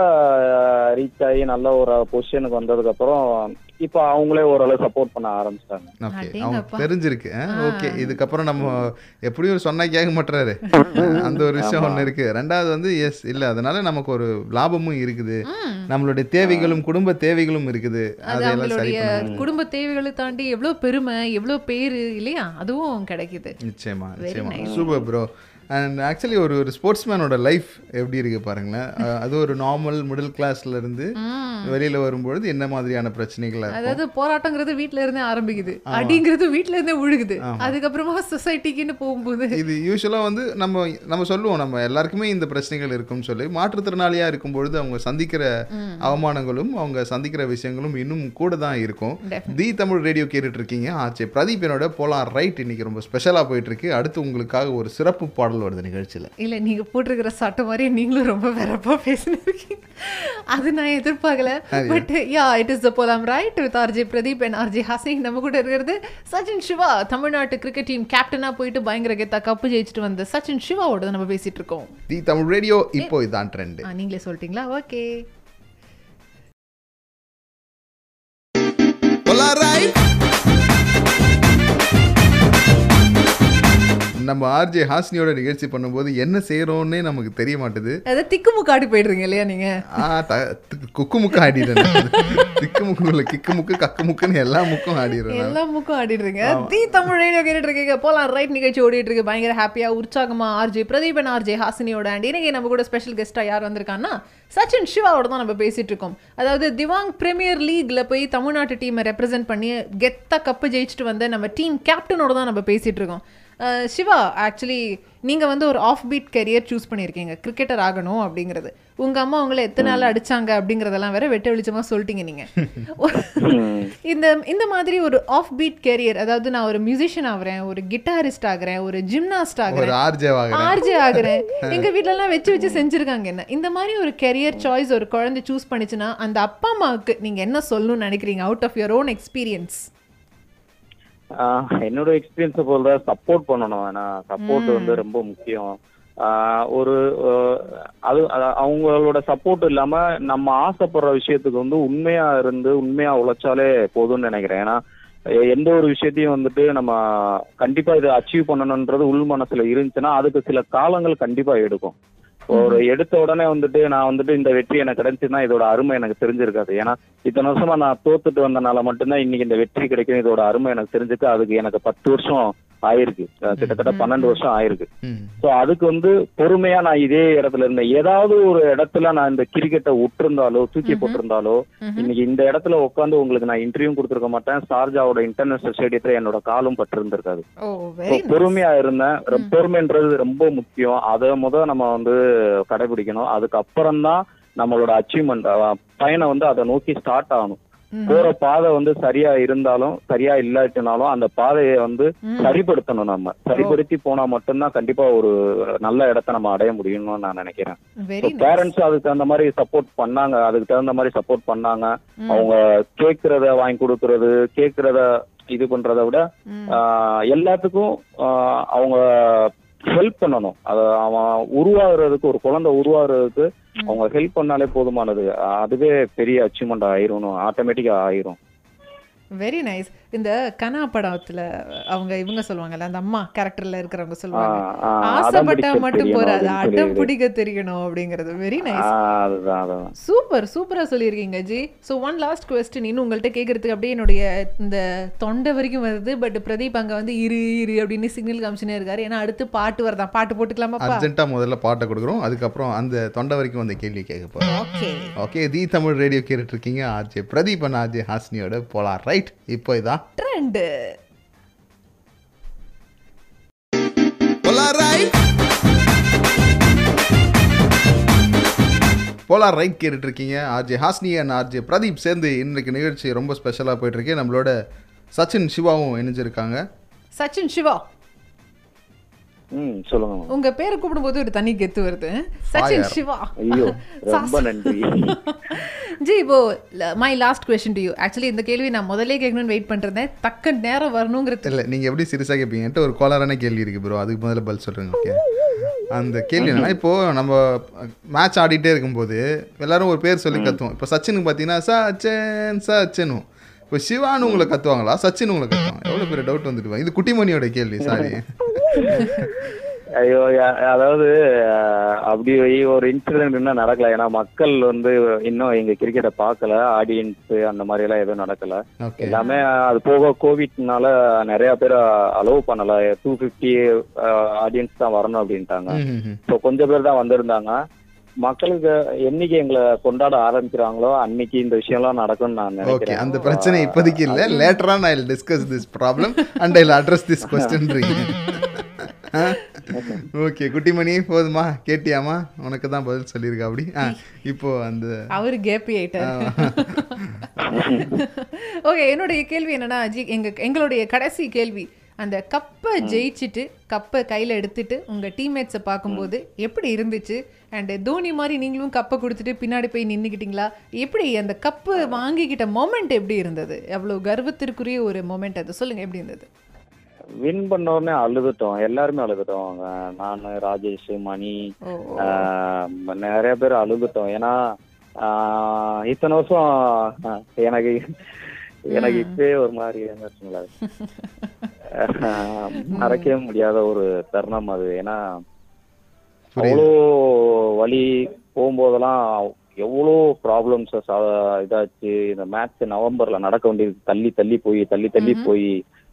ரீச் ஆகி நல்ல ஒரு பொசிஷனுக்கு வந்ததுக்கு அப்புறம் இப்போ அவங்களே ஓரளவு சப்போர்ட் பண்ண ஆரம்பிச்சிட்டாங்க. ஓகே. அவங்க தெரிஞ்சிருக்கு. ஓகே இதுக்கப்புறம் நம்ம எப்படியும் சொன்னா கேட்க மாட்டாரு அந்த ஒரு விஷயம் ஒன்று இருக்கு. ரெண்டாவது வந்து எஸ் இல்ல அதனால நமக்கு ஒரு லாபமும் இருக்குது. நம்மளுடைய தேவைகளும் குடும்ப தேவைகளும் இருக்குது. அது அதையெல்லாம் சரி குடும்ப தேவைகளை தாண்டி எவ்வளவு பெருமை எவ்வளவு பேரு இல்லையா? அதுவும் கிடைக்குது. நிச்சயமா நிச்சயமா. சூப்பர் ப்ரோ அண்ட் ஆக்சுவலி ஒரு ஒரு ஸ்போர்ட்ஸ்மேனோட லைஃப் எப்படி இருக்கு பாருங்களேன். அது ஒரு நார்மல் மிடில் கிளாஸ்ல இருந்து. வெளியில வரும்பொழுது என்ன மாதிரியான பிரச்சனைகள் அதாவது போராட்டங்கிறது வீட்ல இருந்தே ஆரம்பிக்குது. அடிங்கிறது வீட்ல இருந்தே விழுகுது அதுக்கப்புறமா சொசைட்டிக்குன்னு போகும்போது. இது யூஸ்வலாக வந்து நம்ம நம்ம சொல்லுவோம் நம்ம எல்லாருக்குமே இந்த பிரச்சனைகள் இருக்கும்னு சொல்லி. மாற்றுத்திறனாளியா இருக்கும் பொழுது அவங்க சந்திக்கிற அவமானங்களும் அவங்க சந்திக்கிற விஷயங்களும் இன்னும் கூட தான் இருக்கும். தி தமிழ் ரேடியோ கேட்டுட்டு இருக்கீங்க. ஆச்சே பிரதீப் என்னோட போலாம் ரைட். இன்னைக்கு ரொம்ப ஸ்பெஷலாக போயிட்டு இருக்கு. அடுத்து உங்களுக்காக ஒரு சிறப்பு பாடல் வருது நிகழ்ச்சியில். இல்ல நீங்க போட்டிருக்கிற சட்டம் மாதிரி நீங்களும் ரொம்ப வெறப்பா பேசினிருக்கீங்க அது நான் எதிர்பார்க்கல. But yeah it is the போலாம் right with RJ Pradeep and RJ Hasini நம்ம கூட இருக்கிறது சச்சின் சிவா தமிழ்நாட்டு கிரிக்கெட் டீம் கேப்டனா போயிட்டு பயங்கர கெத்தா கப்பு ஜெயிச்சுட்டு வந்த சச்சின் சிவாவோட நம்ம பேசிட்டு இருக்கோம். தி தமிழ் ரேடியோ இப்போ இதான் ட்ரெண்ட் நீங்களே சொல்லிட்டீங்களா? ஓகே நம்ம ஆர்ஜே ஹாஸ்னியோட நிகழ்ச்சி பண்ணும்போது என்ன செய்யறோம்னே நமக்கு தெரிய மாட்டுது. அதை திக்குமுக்காடி போயிடுறீங்க இல்லையா நீங்க? ஆ த தி- குக்கு முக்கு ஆடிடுறேன் நான். திக்கு முக்கு இல்லை கிக்கு முக்கு கக்கு முக்குன்னு எல்லா முக்கும் ஆடிடுறேன். எல்லா முக்கும் ஆடிடுறீங்க. தி தமிழ் ரேடியோ கேட்டுட்டு இருக்கீங்க. போலாம் ரைட் நிகழ்ச்சி ஓடிட்டு இருக்கு பயங்கர ஹாப்பியா உற்சாகமா ஆர்ஜே பிரதீபன் ஆர்ஜே ஹாசினியோட. அண்ட் இன்னைக்கு நம்ம கூட ஸ்பெஷல் கெஸ்டா யார் வந்திருக்காங்கன்னா சச்சின் சிவாவோட தான் நம்ம பேசிட்டு இருக்கோம். அதாவது திவாங் பிரீமியர் லீக்ல போய் தமிழ்நாட்டு டீமை ரெப்ரசென்ட் பண்ணி கெத்தா கப்பு ஜெயிச்சுட்டு வந்த நம்ம டீம் கேப்டனோட தான் நம்ம பேசிட்டு இருக்கோம். சிவா ஆக்சுவலி நீங்க வந்து ஒரு ஆஃப் பீட் கெரியர் சூஸ் பண்ணியிருக்கீங்க. கிரிக்கெட்டர் ஆகணும் அப்படிங்கிறது. உங்க அம்மா உங்களை எத்தனை நாள் அடிச்சாங்க அப்படிங்கறதெல்லாம் வேற வெட்ட வெளிச்சமா சொல்லிட்டீங்க நீங்க. இந்த இந்த மாதிரி ஒரு ஆஃப் பீட் கெரியர் அதாவது நான் ஒரு மியூசிஷியன் ஆகுறேன் ஒரு கிட்டாரிஸ்ட் ஆகுறேன் ஒரு ஜிம்னாஸ்ட் ஆகுறேன் ஆர்ஜே ஆகுறேன். எங்க வீட்ல எல்லாம் வச்சு வச்சு செஞ்சிருக்காங்க என்ன. இந்த மாதிரி ஒரு கெரியர் சாய்ஸ் ஒரு குழந்தை சூஸ் பண்ணிச்சுன்னா அந்த அப்பா அம்மாவுக்கு நீங்க என்ன சொல்லணும்னு நினைக்கிறீங்க? Out of your own experience என்னோட எக்ஸ்பீரியன்ஸை போல சப்போர்ட் பண்ணணும். ஏன்னா சப்போர்ட் வந்து ரொம்ப முக்கியம். ஒரு அது அவங்களோட சப்போர்ட் இல்லாம நம்ம ஆசைப்படுற விஷயத்துக்கு வந்து உண்மையா இருந்து உண்மையா உழைச்சாலே போதும்னு நினைக்கிறேன். ஏன்னா எந்த ஒரு விஷயத்தையும் வந்துட்டு நம்ம கண்டிப்பா இதை அச்சீவ் பண்ணணும்ன்றது உள் மனசுல இருந்துச்சுன்னா அதுக்கு சில காலங்கள் கண்டிப்பா எடுக்கும். ஒரு எடுத்த உடனே வந்துட்டு நான் வந்துட்டு இந்த வெற்றி எனக்கு கிடைச்சுன்னா இதோட அருமை எனக்கு தெரிஞ்சிருக்காது. ஏன்னா இத்தனை வருஷமா நான் தோத்துட்டு வந்தனால மட்டும்தான் இன்னைக்கு இந்த வெற்றி கிடைக்கும் இதோட அருமை எனக்கு தெரிஞ்சுக்கு அதுக்கு எனக்கு பத்து வருஷம் ஆயிருக்கு. கிட்டத்தட்ட பன்னெண்டு வருஷம் ஆயிருக்கு. சோ அதுக்கு வந்து பொறுமையா நான் இதே இடத்துல இருந்தேன். ஏதாவது ஒரு இடத்துல நான் இந்த கிரிக்கெட்டை விட்டிருந்தாலோ தூக்கி போட்டிருந்தாலோ இன்னைக்கு இந்த இடத்துல உட்காந்து உங்களுக்கு நான் இன்டர்வியூ கொடுத்துருக்க மாட்டேன். ஷார்ஜாவோட இன்டர்நேஷனல் ஸ்டேடியத்துல என்னோட காலும் பட்டிருந்திருக்காது. பொறுமையா இருந்தேன். பொறுமைன்றது ரொம்ப முக்கியம். அதை முத நம்ம வந்து கடைபிடிக்கணும். அதுக்கப்புறம் தான் நம்மளோட அச்சீவ்மெண்ட் பயணம் வந்து அதை நோக்கி ஸ்டார்ட் ஆகணும். போற பாதை வந்து சரியா இருந்தாலும் சரியா இல்லாட்டினாலும் அந்த பாதையை வந்து சரிப்படுத்தணும் நம்ம. சரிப்படுத்தி போனா மட்டும்தான் கண்டிப்பா ஒரு நல்ல இடத்த நம்ம அடைய முடியும்னு நான் நினைக்கிறேன். பேரண்ட்ஸ் அதுக்கு தகுந்த மாதிரி சப்போர்ட் பண்ணாங்க. அதுக்கு தகுந்த மாதிரி சப்போர்ட் பண்ணாங்க. அவங்க கேக்குறத வாங்கி கொடுக்கறது கேக்குறத இது பண்றதை விட ஆஹ் எல்லாத்துக்கும் அவங்க ஹெல்ப் பண்ணணும். அத அவன் உருவாகுறதுக்கு ஒரு குழந்தை உருவாகுறதுக்கு அவங்க ஹெல்ப் பண்ணாலே போதுமானது. அதுவே பெரிய அச்சீவ்மெண்ட் ஆயிரும் ஆட்டோமேட்டிக்கா ஆயிரும். வெரி நைஸ் இந்த கனா படத்துல அவங்க இவங்க சொல்லுவாங்கல்ல அந்த அம்மா கேரக்டர்ல இருக்கிறவங்க சொல்லுவாங்க. ஆசைப்பட்டா மட்டும் போறாது அடம். பிடிக்க தெரியணும் அப்படிங்கிறது. வெரி நைஸ் ஆஹ் அதுதான் அதுதான். சூப்பர் சூப்பரா சொல்லியிருக்கீங்க ji. So one last question இன்னும் உங்கள்கிட்ட கேட்கறதுக்கு அப்படியே என்னுடைய இந்த தொண்டை வரைக்கும் வருது பட் பிரதீப் அங்க வந்து இரு இரு அப்படின்னு சிக்னல் காமிச்சுனே இருக்காரு. ஏன்னா அடுத்து பாட்டு வருதான் பாட்டு போட்டுக்கலாமாப்பா? அர்ஜென்ட்டா முதல்ல பாட்டை கொடுக்குறோம். அதுக்கப்புறம் அந்த தொண்டை வரைக்கும் அந்த கேள்வி கேட்க போறோம். Okay. Okay the Tamil radio கேட்டுட்டு இருக்கீங்க ஆர்ஜே பிரதீபன் ஆர்ஜே ஹாஸ்னியோட போலாம் ரைட் இப்போ இதான் ட்ரெண்ட் போலார் ரைட் கேட்டுட்டு இருக்கீங்க RJ Hasini and RJ Pradeep சேர்ந்து இன்னைக்கு நிகழ்ச்சி ரொம்ப ஸ்பெஷலாக போயிட்டு இருக்கு நம்மளோட சச்சின் சிவாவும் இணைஞ்சிருக்காங்க. சச்சின் சிவா. சொல்லுங்க. உங்க பேரை கூப்பிடும்போது ஒரு தனி கெத்து வருது. சச்சின். சிவா. ஐயோ ரொம்ப நன்றி. ஜி இப்போ my last question to you actually இந்த கேள்வி நான் முதல்ல கேட்கணும்னு வெயிட் பண்ணிருந்தேன். தக்க நேரம் வரணுங்கிறது இல்லை நீங்கள் எப்படி சீரியஸாக கேட்பீங்க என்கிட்ட ஒரு கோளாறான கேள்வி இருக்குது ப்ரோ அதுக்கு முதல்ல பதில் சொல்கிறேங்க ஓகே அந்த கேள்வி என்னன்னா இப்போது நம்ம மேட்ச் ஆடிட்டே இருக்கும்போது எல்லாரும் ஒரு பேர் சொல்லி கத்துவோம். இப்போ சச்சினுக்கு பார்த்தீங்கன்னா சச்சன் சச்சனும் இப்போ சிவான்னு உங்களை கத்துவாங்களா? சச்சின் உங்களை கத்துவாங்க எவ்வளோ பெரிய டவுட் வந்துட்டு இது குட்டிமணியோட கேள்வி சாரி ஐயோ அதாவது அப்படி ஒரு இன்சிடென்ட் இன்னும் நடக்கல. ஏன்னா மக்கள் வந்து இன்னும் எங்க கிரிக்கெட்டை பார்க்கல. ஆடியன்ஸ் அந்த மாதிரி எல்லாம் எதுவும் நடக்கல. எல்லாமே அது போக கோவிட்னால நிறைய பேர் அலோவ் பண்ணல. டூ ஃபிஃப்டி ஆடியன்ஸ் தான் வரணும் அப்படின்ட்டாங்க. ஸோ கொஞ்சம் பேர் தான் வந்திருந்தாங்க. மக்களுக்கு என்னைக்கு எங்களை கொண்டாட ஆரம்பிக்கிறாங்களோ அன்னைக்கு இந்த விஷயம்லாம் நடக்கும்னு நான் ஓகே நினைக்கிறேன். அந்த பிரச்சனை இப்போதைக்கு இல்லை. லேட்டரா நான் I discuss this problem and I address this கொஸ்டின்றீங்க okay Kuttimani போதுமா? கேட்டியாமா உனக்கு தான் பதில் சொல்லியிருக்கா அப்படி? இப்போ அந்த அவரு கேப்பி ஆயிட்டார். ஓகே என்னுடைய கேள்வி என்னன்னா ஜி எங்க எங்களுடைய கடைசி கேள்வி. அந்த கப்பை ஜெயிச்சுட்டு கப்பை கையில எடுத்துட்டு உங்க டீம்மேட்ஸை பார்க்கும்போது எப்படி இருந்துச்சு? அண்ட் தோனி மாதிரி நீங்களும் கப்பை கொடுத்துட்டு பின்னாடி போய் நின்னுக்கிட்டீங்களா? எப்படி அந்த கப்பு வாங்கிக்கிட்ட மொமெண்ட் எப்படி இருந்தது? எவ்வளவு கர்வத்திற்குரிய ஒரு மொமெண்ட் அது. சொல்லுங்க எப்படி இருந்தது? வின் பண்ண உடனே அழுதுட்டோம். எல்லாருமே அழுதுட்டோம். நான் ராஜேஷ் மணி நிறைய பேர் அழுதுட்டோம். ஏன்னா இத்தனை வருஷம் எனக்கு எனக்கு இப்பவே ஒரு மாதிரி மறக்கவே முடியாத ஒரு தருணம் அது. ஏன்னா. அவ்வளோ வழி போகும்போதெல்லாம் எவ்வளோ ப்ராப்ளம்ஸ் இதாச்சு. இந்த மேட்ச் நவம்பர்ல நடக்க வேண்டியது தள்ளி தள்ளி போய் தள்ளி தள்ளி போய்.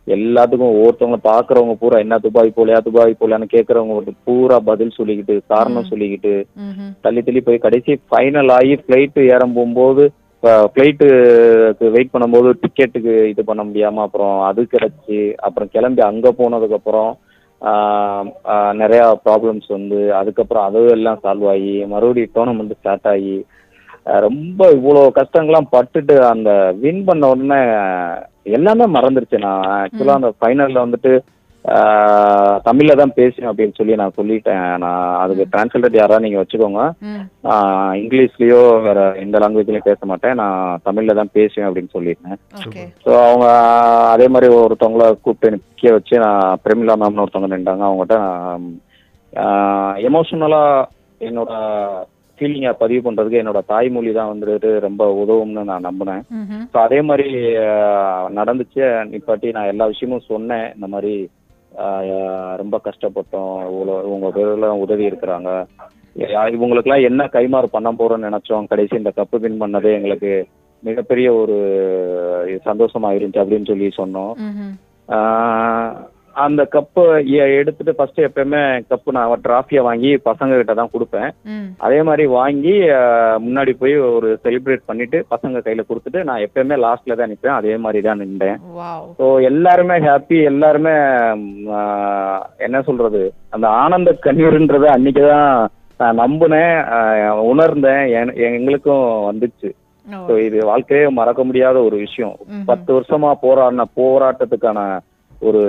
எல்லாத்துக்கும் ஒவ்வொருத்தவங்க பாக்குறவங்க பூரா என்ன துபாய் போலையா துபாய் போலையான்னு கேக்குறவங்க பூரா பதில் சொல்லிக்கிட்டு காரணம் சொல்லிக்கிட்டு. தள்ளி தள்ளி போய் கடைசி ஃபைனல் ஆகி ஃப்ளைட்டு ஏற போகும்போது ஃப்ளைட்டுக்கு வெயிட் பண்ணும்போது டிக்கெட்டுக்கு இது பண்ண முடியாம அப்புறம் அது கிடைச்சி அப்புறம் கிளம்பி அங்க போனதுக்கு அப்புறம் ஆஹ், ஆஹ், நிறைய ப்ராப்ளம்ஸ் வந்து அதுக்கப்புறம் அதுவும் எல்லாம் சால்வ் ஆகி மறுபடியும் டோர்னமெண்ட் ஸ்டார்ட் ஆகி ரொம்ப இவ்வளோ கஷ்டங்கள்லாம் பட்டுட்டு அந்த வின் பண்ண உடனே எல்லாமே மறந்துருச்சு நான். ஆக்சுவலா அந்த ஃபைனல்ல வந்துட்டு தமிழ்ல தான் பேசுவேன் அப்படின்னு சொல்லி நான் சொல்லிட்டேன். நான் அதுக்கு டிரான்ஸ்லேட்டர் யாரா நீங்க வச்சுக்கோங்க. இங்கிலீஷ்லயோ வேற எந்த லாங்குவேஜ்லயும் பேச மாட்டேன். நான் தமிழ்ல தான் பேசுவேன் அப்படின்னு சொல்லியிருந்தேன். ஸோ அவங்க அதே மாதிரி ஒருத்தவங்கள கூப்பிட்டு நிற்க வச்சு நான் பிரமிளா மேம்னு ஒருத்தவங்க நின்றாங்க. அவங்ககிட்ட எமோஷனலா என்னோட ஃபீலிங்கை பதிவு பண்றதுக்கு என்னோட தாய்மொழி தான் வந்துட்டு ரொம்ப உதவும்னு நான் நம்பினேன். ஸோ அதே மாதிரி நடந்துச்சு. நிப்பாட்டி நான் எல்லா விஷயமும் சொன்னேன். இந்த மாதிரி ரொம்ப கஷ்டப்பட்டோம். இவ்வளோ உங்க பேர்லாம் உதவி இருக்கிறாங்க. இவங்களுக்குலாம் என்ன கைமாறு பண்ண போறோம்னு நினைச்சோம். கடைசி இந்த கப்பு வின் பண்ணது எங்களுக்கு மிகப்பெரிய ஒரு சந்தோஷமா இருந்துச்சு அப்படின்னு சொல்லி சொன்னோம். அந்த கப்பை எடுத்துட்டு ஃபர்ஸ்ட் எப்பயுமே கப்பு நான் டிராஃபியை வாங்கி பசங்க கிட்ட தான் கொடுப்பேன். அதே மாதிரி வாங்கி முன்னாடி போய் ஒரு செலிப்ரேட் பண்ணிட்டு பசங்க கையில கொடுத்துட்டு நான் எப்பயுமே லாஸ்ட்ல தான் நிற்பேன் அதே மாதிரி தான் நின்றேன். ஸோ எல்லாருமே ஹாப்பி எல்லாருமே என்ன சொல்றது அந்த ஆனந்த கண்ணீர்ன்றத அன்னைக்கு தான் நான் நம்பினேன் உணர்ந்தேன். எங்களுக்கும் வந்துச்சு. ஸோ இது வாழ்க்கையே மறக்க முடியாத ஒரு விஷயம். பத்து வருஷமா போராடின போராட்டத்துக்கான ஒரு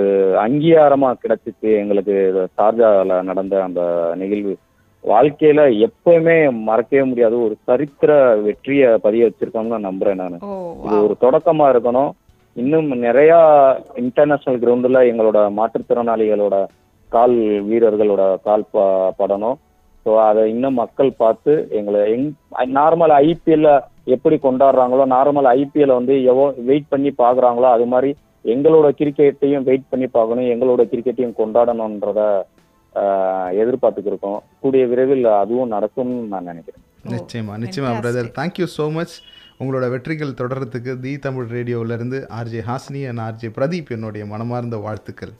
அங்கீகாரமா கிடைச்சிச்சு. எங்களுக்கு சார்ஜால நடந்த அந்த நிகழ்வு. வாழ்க்கையில எப்பவுமே மறக்கவே முடியாத. ஒரு சரித்திர வெற்றியை பதிய வச்சிருக்கோம்னு நான் நம்புறேன் நான். இது ஒரு தொடக்கமா இருக்கணும். இன்னும் நிறைய இன்டர்நேஷனல் கிரவுண்டில் எங்களோட மாற்றுத்திறனாளிகளோட கால் வீரர்களோட கால் ப- படணும். ஸோ அதை இன்னும் மக்கள் பார்த்து எங்களை எங் நார்மல் ஐபிஎல்ல எப்படி கொண்டாடுறாங்களோ நார்மல் ஐபிஎல்ல வந்து எவ்வளோ வெயிட் பண்ணி பார்க்குறாங்களோ அது மாதிரி எங்களோட கிரிக்கெட்டையும் வெயிட் பண்ணி பார்க்கணும் எங்களோட கிரிக்கெட்டையும் கொண்டாடணுன்றத ஆஹ், எதிர்பார்த்துட்டு இருக்கோம் கூடிய விரைவில் அதுவும் நடக்கும்னு நான் நினைக்கிறேன். நிச்சயமா நிச்சயமா பிரதர் தேங்க்யூ ஸோ மச் உங்களோட வெற்றிகள் தொடர்றதுக்கு the Tamil ரேடியோவிலேருந்து RJ Hasini and RJ Pradeep என்னுடைய மனமார்ந்த வாழ்த்துக்கள்.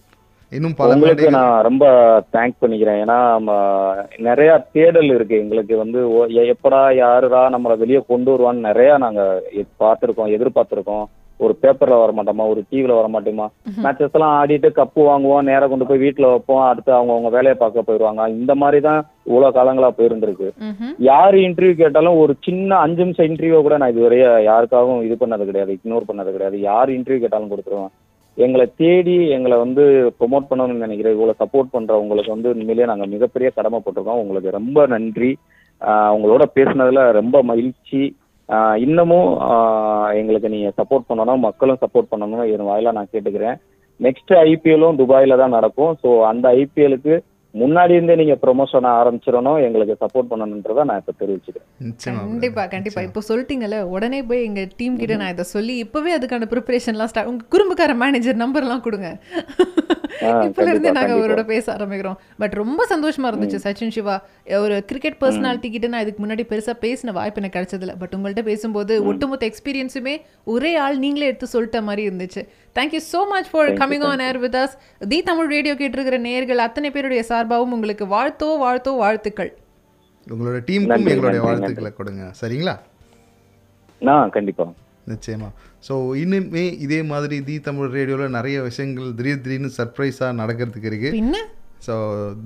இன்னும் பல உங்களுக்கு நான் ரொம்ப தேங்க் பண்ணிக்கிறேன். ஏன்னா நிறைய தேடல் இருக்கு. எங்களுக்கு வந்து எப்படா யாருடா நம்மளை வெளியே கொண்டு வருவான்னு நிறைய நாங்க பார்த்திருக்கோம் எதிர்பார்த்திருக்கோம். ஒரு பேப்பர்ல வர மாட்டோமா ஒரு டிவில வர மாட்டோமா மேட்சஸ் எல்லாம் ஆடிட்டு கப்பு வாங்குவோம் நேரா கொண்டு போய் வீட்டுல வைப்போம் அடுத்து அவங்க அவங்க வேலையை பார்க்க போயிடுவாங்க. இந்த மாதிரி தான் இவ்வளவு காலங்களா போயிருந்திருக்கு. யார் இன்டர்வியூ கேட்டாலும் ஒரு சின்ன அஞ்சு நிமிஷம் இன்டர்வியூ கூட நான் இதுவரைய யாருக்காகவும் இது பண்ணது கிடையாது இக்னோர் பண்ணது கிடையாது. யார் இன்டர்வியூ கேட்டாலும் கொடுத்துருவேன். எங்களை தேடி எங்களை வந்து ப்ரொமோட் பண்ணணும்னு நினைக்கிறேன். இவ்வளவு சப்போர்ட் பண்ற உங்களுக்கு வந்து உண்மையிலேயே நாங்க மிகப்பெரிய கடமைப்பட்டிருக்கோம். உங்களுக்கு ரொம்ப நன்றி. ஆஹ் உங்களோட பேசுனதுல ரொம்ப மகிழ்ச்சி. இன்னமும் எங்களுக்கு நீங்க சப்போர்ட் பண்ணணும் மக்களும் சப்போர்ட் பண்ணணும் என் வாயிலா நான் கேட்டுக்கிறேன். நெக்ஸ்ட் ஐபிஎல்லும் துபாயில தான் நடக்கும். ஸோ அந்த ஐபிஎலுக்கு முன்னாடி இருந்தே நீங்க ப்ரொமோஷன் ஆரம்பிச்சிடணும் எங்களுக்கு சப்போர்ட் பண்ணணுன்றதை நான் இப்ப தெரிவிச்சுக்கிறேன். கண்டிப்பா. கண்டிப்பா. இப்போ சொல்லிட்டீங்கல்ல உடனே போய் எங்க டீம் கிட்ட நான் இதை சொல்லி இப்பவே அதுக்கான ப்ரிப்பரேஷன்லாம் ஸ்டார்ட் உங்க குறும்புக்கார மேனேஜர் நம்பர்லாம் கொடுங்க. இப்பல இருந்தே நாங்க. அவரோட பேச ஆரம்பிக்கிறோம். பட் ரொம்ப சந்தோஷமா இருந்துச்சு சச்சின் சிவா. ஒரு கிரிக்கெட் பர்சனாலிட்டி கிட்ட நான் இதுக்கு முன்னாடி பெருசா பேசின வாய்ப்பு எனக்கு கிடைச்சதில்ல. பட் உங்கள்ட்ட பேசும்போது ஒட்டுமொத்த எக்ஸ்பீரியன்ஸுமே ஒரே ஆள் நீங்களே எடுத்து சொல்லிட்ட மாதிரி இருந்துச்சு. Thank you so much for coming on air with us the Tamil radio கேட்டிருக்கிற நேயர்கள் அத்தனை பேருடைய சார்பாகவும் உங்களுக்கு வாழ்த்தோ வாழ்த்தோ வாழ்த்துக்கள். உங்களோட டீமுக்கும் எங்களுடைய வாழ்த்துக்களை கொடுங்க. சரிங்களா? நான் கண்டிப்பா. நிச்சயமா. ஸோ இன்னுமே இதே மாதிரி தி தமிழ் ரேடியோவில் நிறைய விஷயங்கள் திடீர் திடீர்னு சர்ப்ரைஸாக நடக்கிறதுக்கு இருக்கு. பின்ன? ஸோ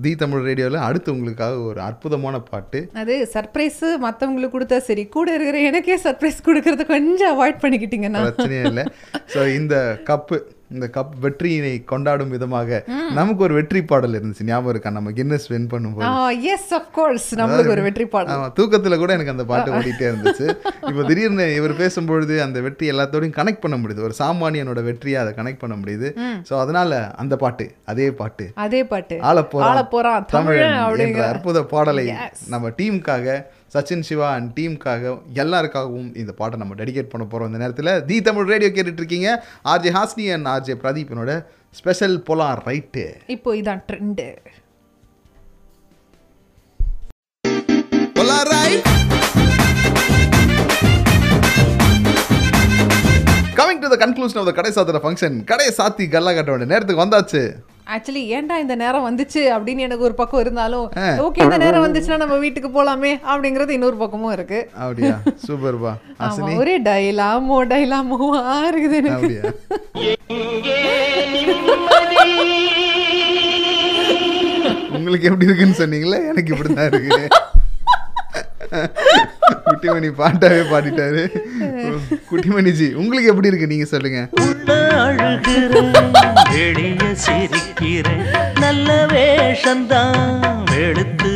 தி தமிழ் ரேடியோவில் அடுத்து உங்களுக்காக ஒரு அற்புதமான பாட்டு. அது சர்ப்ரைஸ் மத்தவங்களுக்கு கொடுத்தா சரி கூட இருக்கிற எனக்கே சர்ப்ரைஸ் கொடுக்கறத கொஞ்சம் அவாய்ட் பண்ணிக்கிட்டீங்கன்னா. பிரச்சனையே இல்லை. ஸோ இந்த கப்பு இந்த கப் வெற்றியினை கொண்டாடும் விதமாக நமக்கு ஒரு வெற்றி பாடல் இருந்துச்சு. ஞாபகம் இருக்கா? நம்ம கின்னஸ் வின் பண்ணும்போது. எஸ் ஆஃப் கோர்ஸ் நம்மளுக்கு ஒரு வெற்றி பாடல். ஆமா தூக்கத்துல கூட எனக்கு அந்த பாட்டு ஓடிட்டே இருந்துச்சு. இப்போ திடீர்னு இவர் பேசும்பொழுது அந்த வெற்றி எல்லாத்தோடையும் கனெக்ட் பண்ண முடியுது. ஒரு சாமானியனோட வெற்றியை அதை கனெக்ட் பண்ண முடியுது. ஸோ அதனால அந்த பாட்டு அதே பாட்டு. அதே பாட்டு. தமிழன் தமிழன் என்ற அப்படிங்கிற அற்புத பாடலை. நம்ம டீமுக்காக சச்சின் சிவா அண்ட் டீமுக்காக எல்லாருக்காகவும் இந்த பாட்டை நம்ம டெடிகேட் பண்ண போறோம் இந்த நேரத்தில். தி தமிழ் ரேடியோ கேட்டுட்டு இருக்கீங்க ஆர்ஜே ஹாஸ்னி அண்ட் ஆர்ஜே பிரதீப்பினோட ஸ்பெஷல் போலாம் ரைட்டு இப்போ இதான் trend coming to the conclusion of the கடை சாத்துற ஃபங்க்ஷன் கடையை சாத்தி கல்லா கட்ட வேண்டிய நேரத்துக்கு வந்தாச்சு. ஆக்சுவலி ஏன்டா இந்த நேரம் வந்துச்சு? அப்படின்னு எனக்கு ஒரு பக்கம் இருந்தாலும் ஓகே இந்த நேரம் வந்துச்சுன்னா நம்ம வீட்டுக்கு போலாமே அப்படிங்கறது இன்னொரு பக்கமும் இருக்கு. அப்படியா? சூப்பர்பா ஆமா அசினி ஒரே டைலாமோ டைலாமோவா இருக்குது எனக்கு. உங்களுக்கு எப்படி இருக்குன்னு சொன்னீங்களே எனக்கு இப்படிதான் இருக்கு. குட்டிமணி பாட்டாவே பாடிட்டாரு. குட்டிமணிஜி உங்களுக்கு எப்படி இருக்கு? நீங்க சொல்லுங்க. வெளிய சிரிக்கிறேன். நல்ல வேஷந்தான் வெளுத்து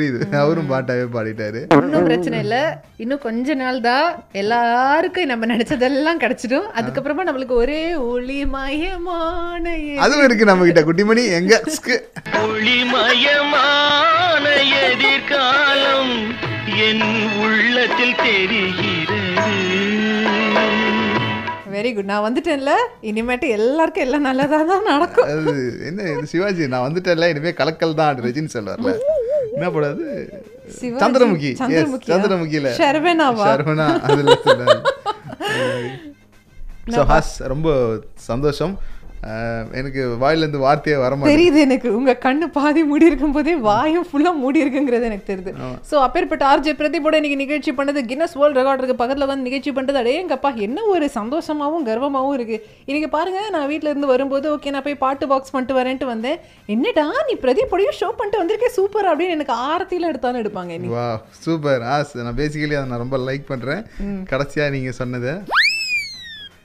புரியுது. அவரும் பாட்டாவே பாடிட்டாரு. ஒன்றும் பிரச்சனை இல்ல. இன்னும் கொஞ்ச நாள் தான் எல்லாருக்கும் நம்ம நினைச்சதெல்லாம் கிடைச்சிடும். அதுக்கப்புறமா நம்மளுக்கு ஒரே ஒளிமயமான அதுவும் இருக்கு நம்ம கிட்ட குட்டிமணி. எங்க? ஸ்கு. ஒளிமயமான எதிர்காலம் என் உள்ளத்தில் தெரிகிறது. வெரி குட் நான் வந்துட்டேன்ல. இனிமேட்டு எல்லாருக்கும் எல்லாம் நல்லதா தான் நடக்கும். அது என்ன இது சிவாஜி நான் வந்துட்டேன்ல இனிமே கலக்கல் தான் ரஜினி சொல்வார்ல என்ன படாது? சந்திரமுகி? சந்திரமுகியில? ஷர்வனா அதுல ரொம்ப சந்தோஷம். எனக்கு வாயிலேருந்து வார்த்தையே வர தெரியுது எனக்கு. உங்க கண்ணு பாதி மூடி இருக்கும் போதே வாயும் ஃபுல்லா மூடி இருக்குங்கிறது எனக்கு தெரியுது. சோ அப்பேற்பட்ட ஆர்ஜே பிரதீபோட இன்னைக்கு நிகழ்ச்சி பண்ணது கின்னஸ் வேர்ல்ட் ரெக்கார்டுக்கு பக்கத்துல வந்து நிகழ்ச்சி பண்றது. அடே எங்கப்பா என்ன ஒரு சந்தோஷமாவும் கர்வமாவும் இருக்கு. இன்னைக்கு பாருங்க நான் வீட்ல இருந்து வரும்போது ஓகே நான் போய் பாட்டு பாக்ஸ் பண்ணிட்டு வரேன்ட்டு வந்தேன். என்னடா நீ பிரதீப்போடையும் ஷோ பண்ணிட்டு வந்திருக்கே? சூப்பர் அப்படின்னு எனக்கு ஆரத்தியில எடுத்தாலும் எடுப்பாங்க வா சூப்பர் ஆஸ் நான் பேசிக்கலி அதை நான் ரொம்ப லைக் பண்றேன். கடைசியா நீங்க சொன்னது.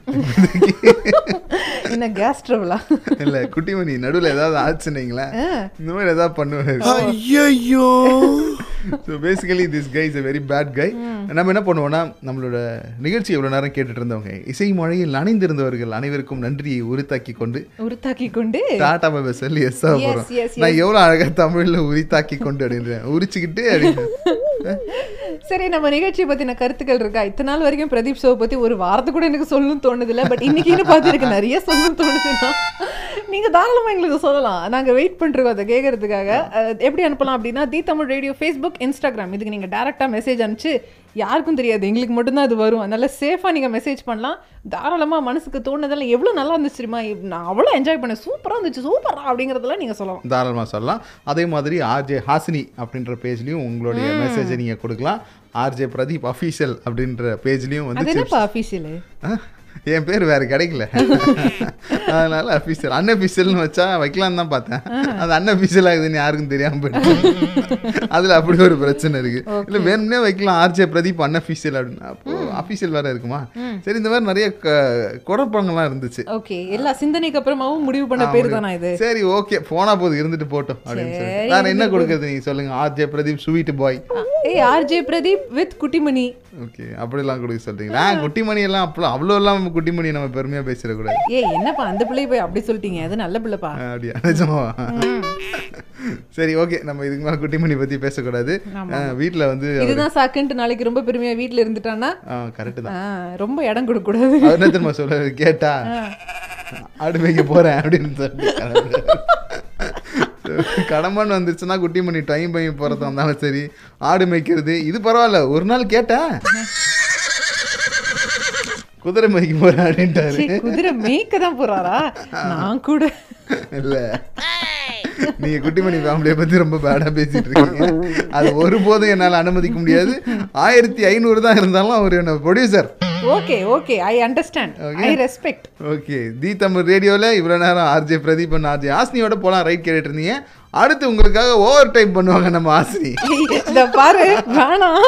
என்ன கேஸ் ட்ரபிளா இல்ல குட்டிமணி நடுவுல ஏதாவது ஆச்சுன்னீங்களேன் இந்த மாதிரி ஏதாவது பண்ணுவாரு. ஐயோ so basically this guy is a very bad guy நம்ம என்ன பண்ணுவோம்னா நம்மளோட நிகழ்ச்சி எவ்வளோ நேரம் கேட்டுட்டு இருந்தவங்க இசை மழையில் நனைந்திருந்தவர்கள் அனைவருக்கும் நன்றியை உரித்தாக்கி கொண்டு உருத்தாக்கி கொண்டு டாடா பாபா சொல்லி எஸ் Yes, போகிறோம் yes, நான் எவ்வளோ அழகா தமிழ்ல உரித்தாக்கி கொண்டு அப்படின்றேன். உரிச்சுக்கிட்டு அப்படின்னு சரி நம்ம நிகழ்ச்சியை பற்றின கருத்துக்கள் இருக்கா? இத்தனை நாள் வரைக்கும் பிரதீப் ஷோ பற்றி ஒரு வாரத்தை கூட எனக்கு சொல்லணும்னு தோணுது பட் இன்னைக்குன்னு பார்த்து எனக்கு நிறைய சொல்லணும்னு தோணுதுன்னா நீங்க தாராளமா எங்களுக்கு சொல்லலாம். நாங்க வெயிட் பண்ணிருக்கோம் அதை கேட்கறதுக்காக எப்படி அனுப்பலாம் அப்படின்னா the Tamil radio Facebook Instagram இதுக்கு நீங்க டேரக்டா மெசேஜ் அனுப்பிச்சு யாருக்கும் தெரியாது. எங்களுக்கு மட்டும்தான் அது வரும். அதனால சேஃபா நீங்க மெசேஜ் பண்ணலாம். தாராளமா மனசுக்கு தோணுதெல்லாம் எவ்வளவு நல்லா இருந்துச்சு தெரியுமா? நான் அவ்வளோ என்ஜாய் பண்ணேன். சூப்பரா இருந்துச்சு. சூப்பரா அப்படிங்கறதெல்லாம் நீங்க சொல்லலாம். தாராளமாக சொல்லலாம். அதே மாதிரி ஆர்ஜே ஹாசினி அப்படின்ற பேஜ்லயும் உங்களுடைய மெசேஜை நீங்க கொடுக்கலாம். ஆர்ஜே பிரதீப் அஃபீஷியல் அப்படின்ற பேஜ்லயும் வந்து அஃபீஷியலு என் பேர் வேற கிடைக்கல. அதனால அஃபீஷியல் அன்அஃபீஷியல்னு வச்சா வைக்கலாம்னு தான் பார்த்தேன். அது அன்அஃபீஷியல் ஆகுதுன்னு யாருக்கும் தெரியாம போயிட்டு அதுல அப்படி ஒரு பிரச்சனை இருக்கு. இல்ல வேணும்னே வைக்கலாம். ஆர்ஜே பிரதீப் அன்அஃபீஷியல் அப்படின்னு. அப்போ அஃபீஷியல் வேற இருக்குமா? சரி இந்த மாதிரி நிறைய குழப்பங்கள்லாம் இருந்துச்சு. ஓகே எல்லா சிந்தனைக்கு அப்புறமாவும் முடிவு பண்ண பேர் தானா இது? சரி ஓகே போனா போது இருந்துட்டு போட்டோம் அப்படின்னு சொல்லி வேற என்ன கொடுக்குறது நீங்க சொல்லுங்க. ஆர்ஜே பிரதீப் ஸ்வீட் பாய் ஏய் RJ Pradeep with Kuttimani. Okay அப்படிலாம் கொடுக்க சொல்றீங்களா? குட்டிமணி எல்லாம் அப்போ அவ்வளோ எல்லாம் குட்டிமணி நம்ம பெருமையா பேசிடக்கூடாது. ஏய் என்னப்பா அந்த பிள்ளை போய் அப்படி சொல்லிட்டீங்க? அது நல்ல பிள்ளைப்பா. அப்படியா? நிஜமா சரி ஓகே. நம்ம இதுக்கு மேலே குட்டிமணி பத்தி பேசக்கூடாது. வீட்ல வந்து இதுதான் சாக்குன்ட்டு நாளைக்கு ரொம்ப பெருமையா வீட்ல இருந்துட்டான்னா கரெக்டு தான். ரொம்ப இடம் கொடுக்க கூடாது என்ன தெரியுமா சொல்றாரு? கேட்டா ஆடு மேய்க்க போறேன் அப்படின்னு சொல்லிட்டு கடம்பன் வந்துருச்சுன்னா குட்டிமணி டைம் பையன் போறது வந்தாலும் சரி ஆடு மேய்க்கிறது இது பரவாயில்ல. ஒரு நாள் கேட்டேன். குதிரை மேய்க்க போறேன் அப்படின்ட்டாரு குதிரை மேய்க்க தான் போறாரா நான் கூட. இல்ல. நீங்க குட்டிமணி ஃபேமிலியை பத்தி ரொம்ப பேடா பேசிட்டு இருக்கீங்க. அது ஒருபோதும் என்னால அனுமதிக்க முடியாது. ஆயிரத்தி ஐநூறு தான் இருந்தாலும் அவர் என்ன producer okay okay I understand I respect okay the Tamil ரேடியோவில் இவ்வளோ நேரம் ஆர்ஜே பிரதீபன் ஆர்ஜே ஆசினியோட போலாம். ரைட் கேட்டுட்டு இருந்தீங்க. அடுத்து உங்களுக்காக ஓவர் டைம் பண்ணுவாங்க நம்ம ஆசினி இந்த பாரு வேணாம்.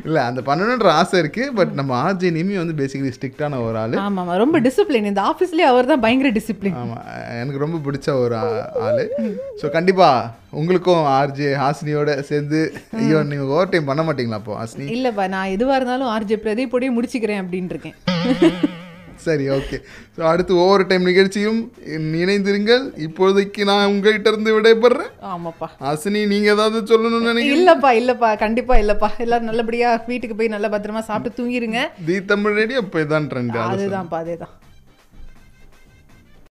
இல்லை அந்த பண்ணணுன்ற ஆசை இருக்கு பட் நம்ம ஆர்ஜே நிமி வந்து பேசிக்கலி ஸ்ட்ரிக்டான ஒரு ஆள். ஆமா ஆமா. ரொம்ப டிசிப்ளின் இந்த ஆபீஸ்லயே அவர் தான் பயங்கர டிசிப்ளின் ஆமாம் எனக்கு ரொம்ப பிடிச்ச ஒரு ஆளு. ஸோ கண்டிப்பாக உங்களுக்கும் ஆர்ஜே ஹாசினியோட சேர்ந்து ஐயோ நீங்கள் ஓவர் டைம் பண்ண மாட்டீங்களா அப்போ ஹாசினி? இல்லப்பா நான் எதுவா இருந்தாலும் ஆர்ஜே பிரதீப்போடய முடிச்சுக்கிறேன் அப்படின்னு இருக்கேன். சரி ஓகே ஸோ அடுத்து ஒவ்வொரு டைம் நிகழ்ச்சியும் இணைந்திருங்கள். இப்போதைக்கு நான் உங்ககிட்ட இருந்து விடைபெறேன் ஆமாப்பா. ஹாசினி நீங்கள் ஏதாவது சொல்லணும்னு நினைக்கிறீங்க? இல்லப்பா இல்லப்பா. கண்டிப்பா இல்லப்பா. எல்லாரும் நல்லபடியா வீட்டுக்கு போய் நல்ல பத்திரமா சாப்பிட்டு தூங்கிருங்க. தி தமிழ் ரேடியோ இப்போ இதான் ட்ரெண்ட் அதுதான்ப்பா அதேதான்.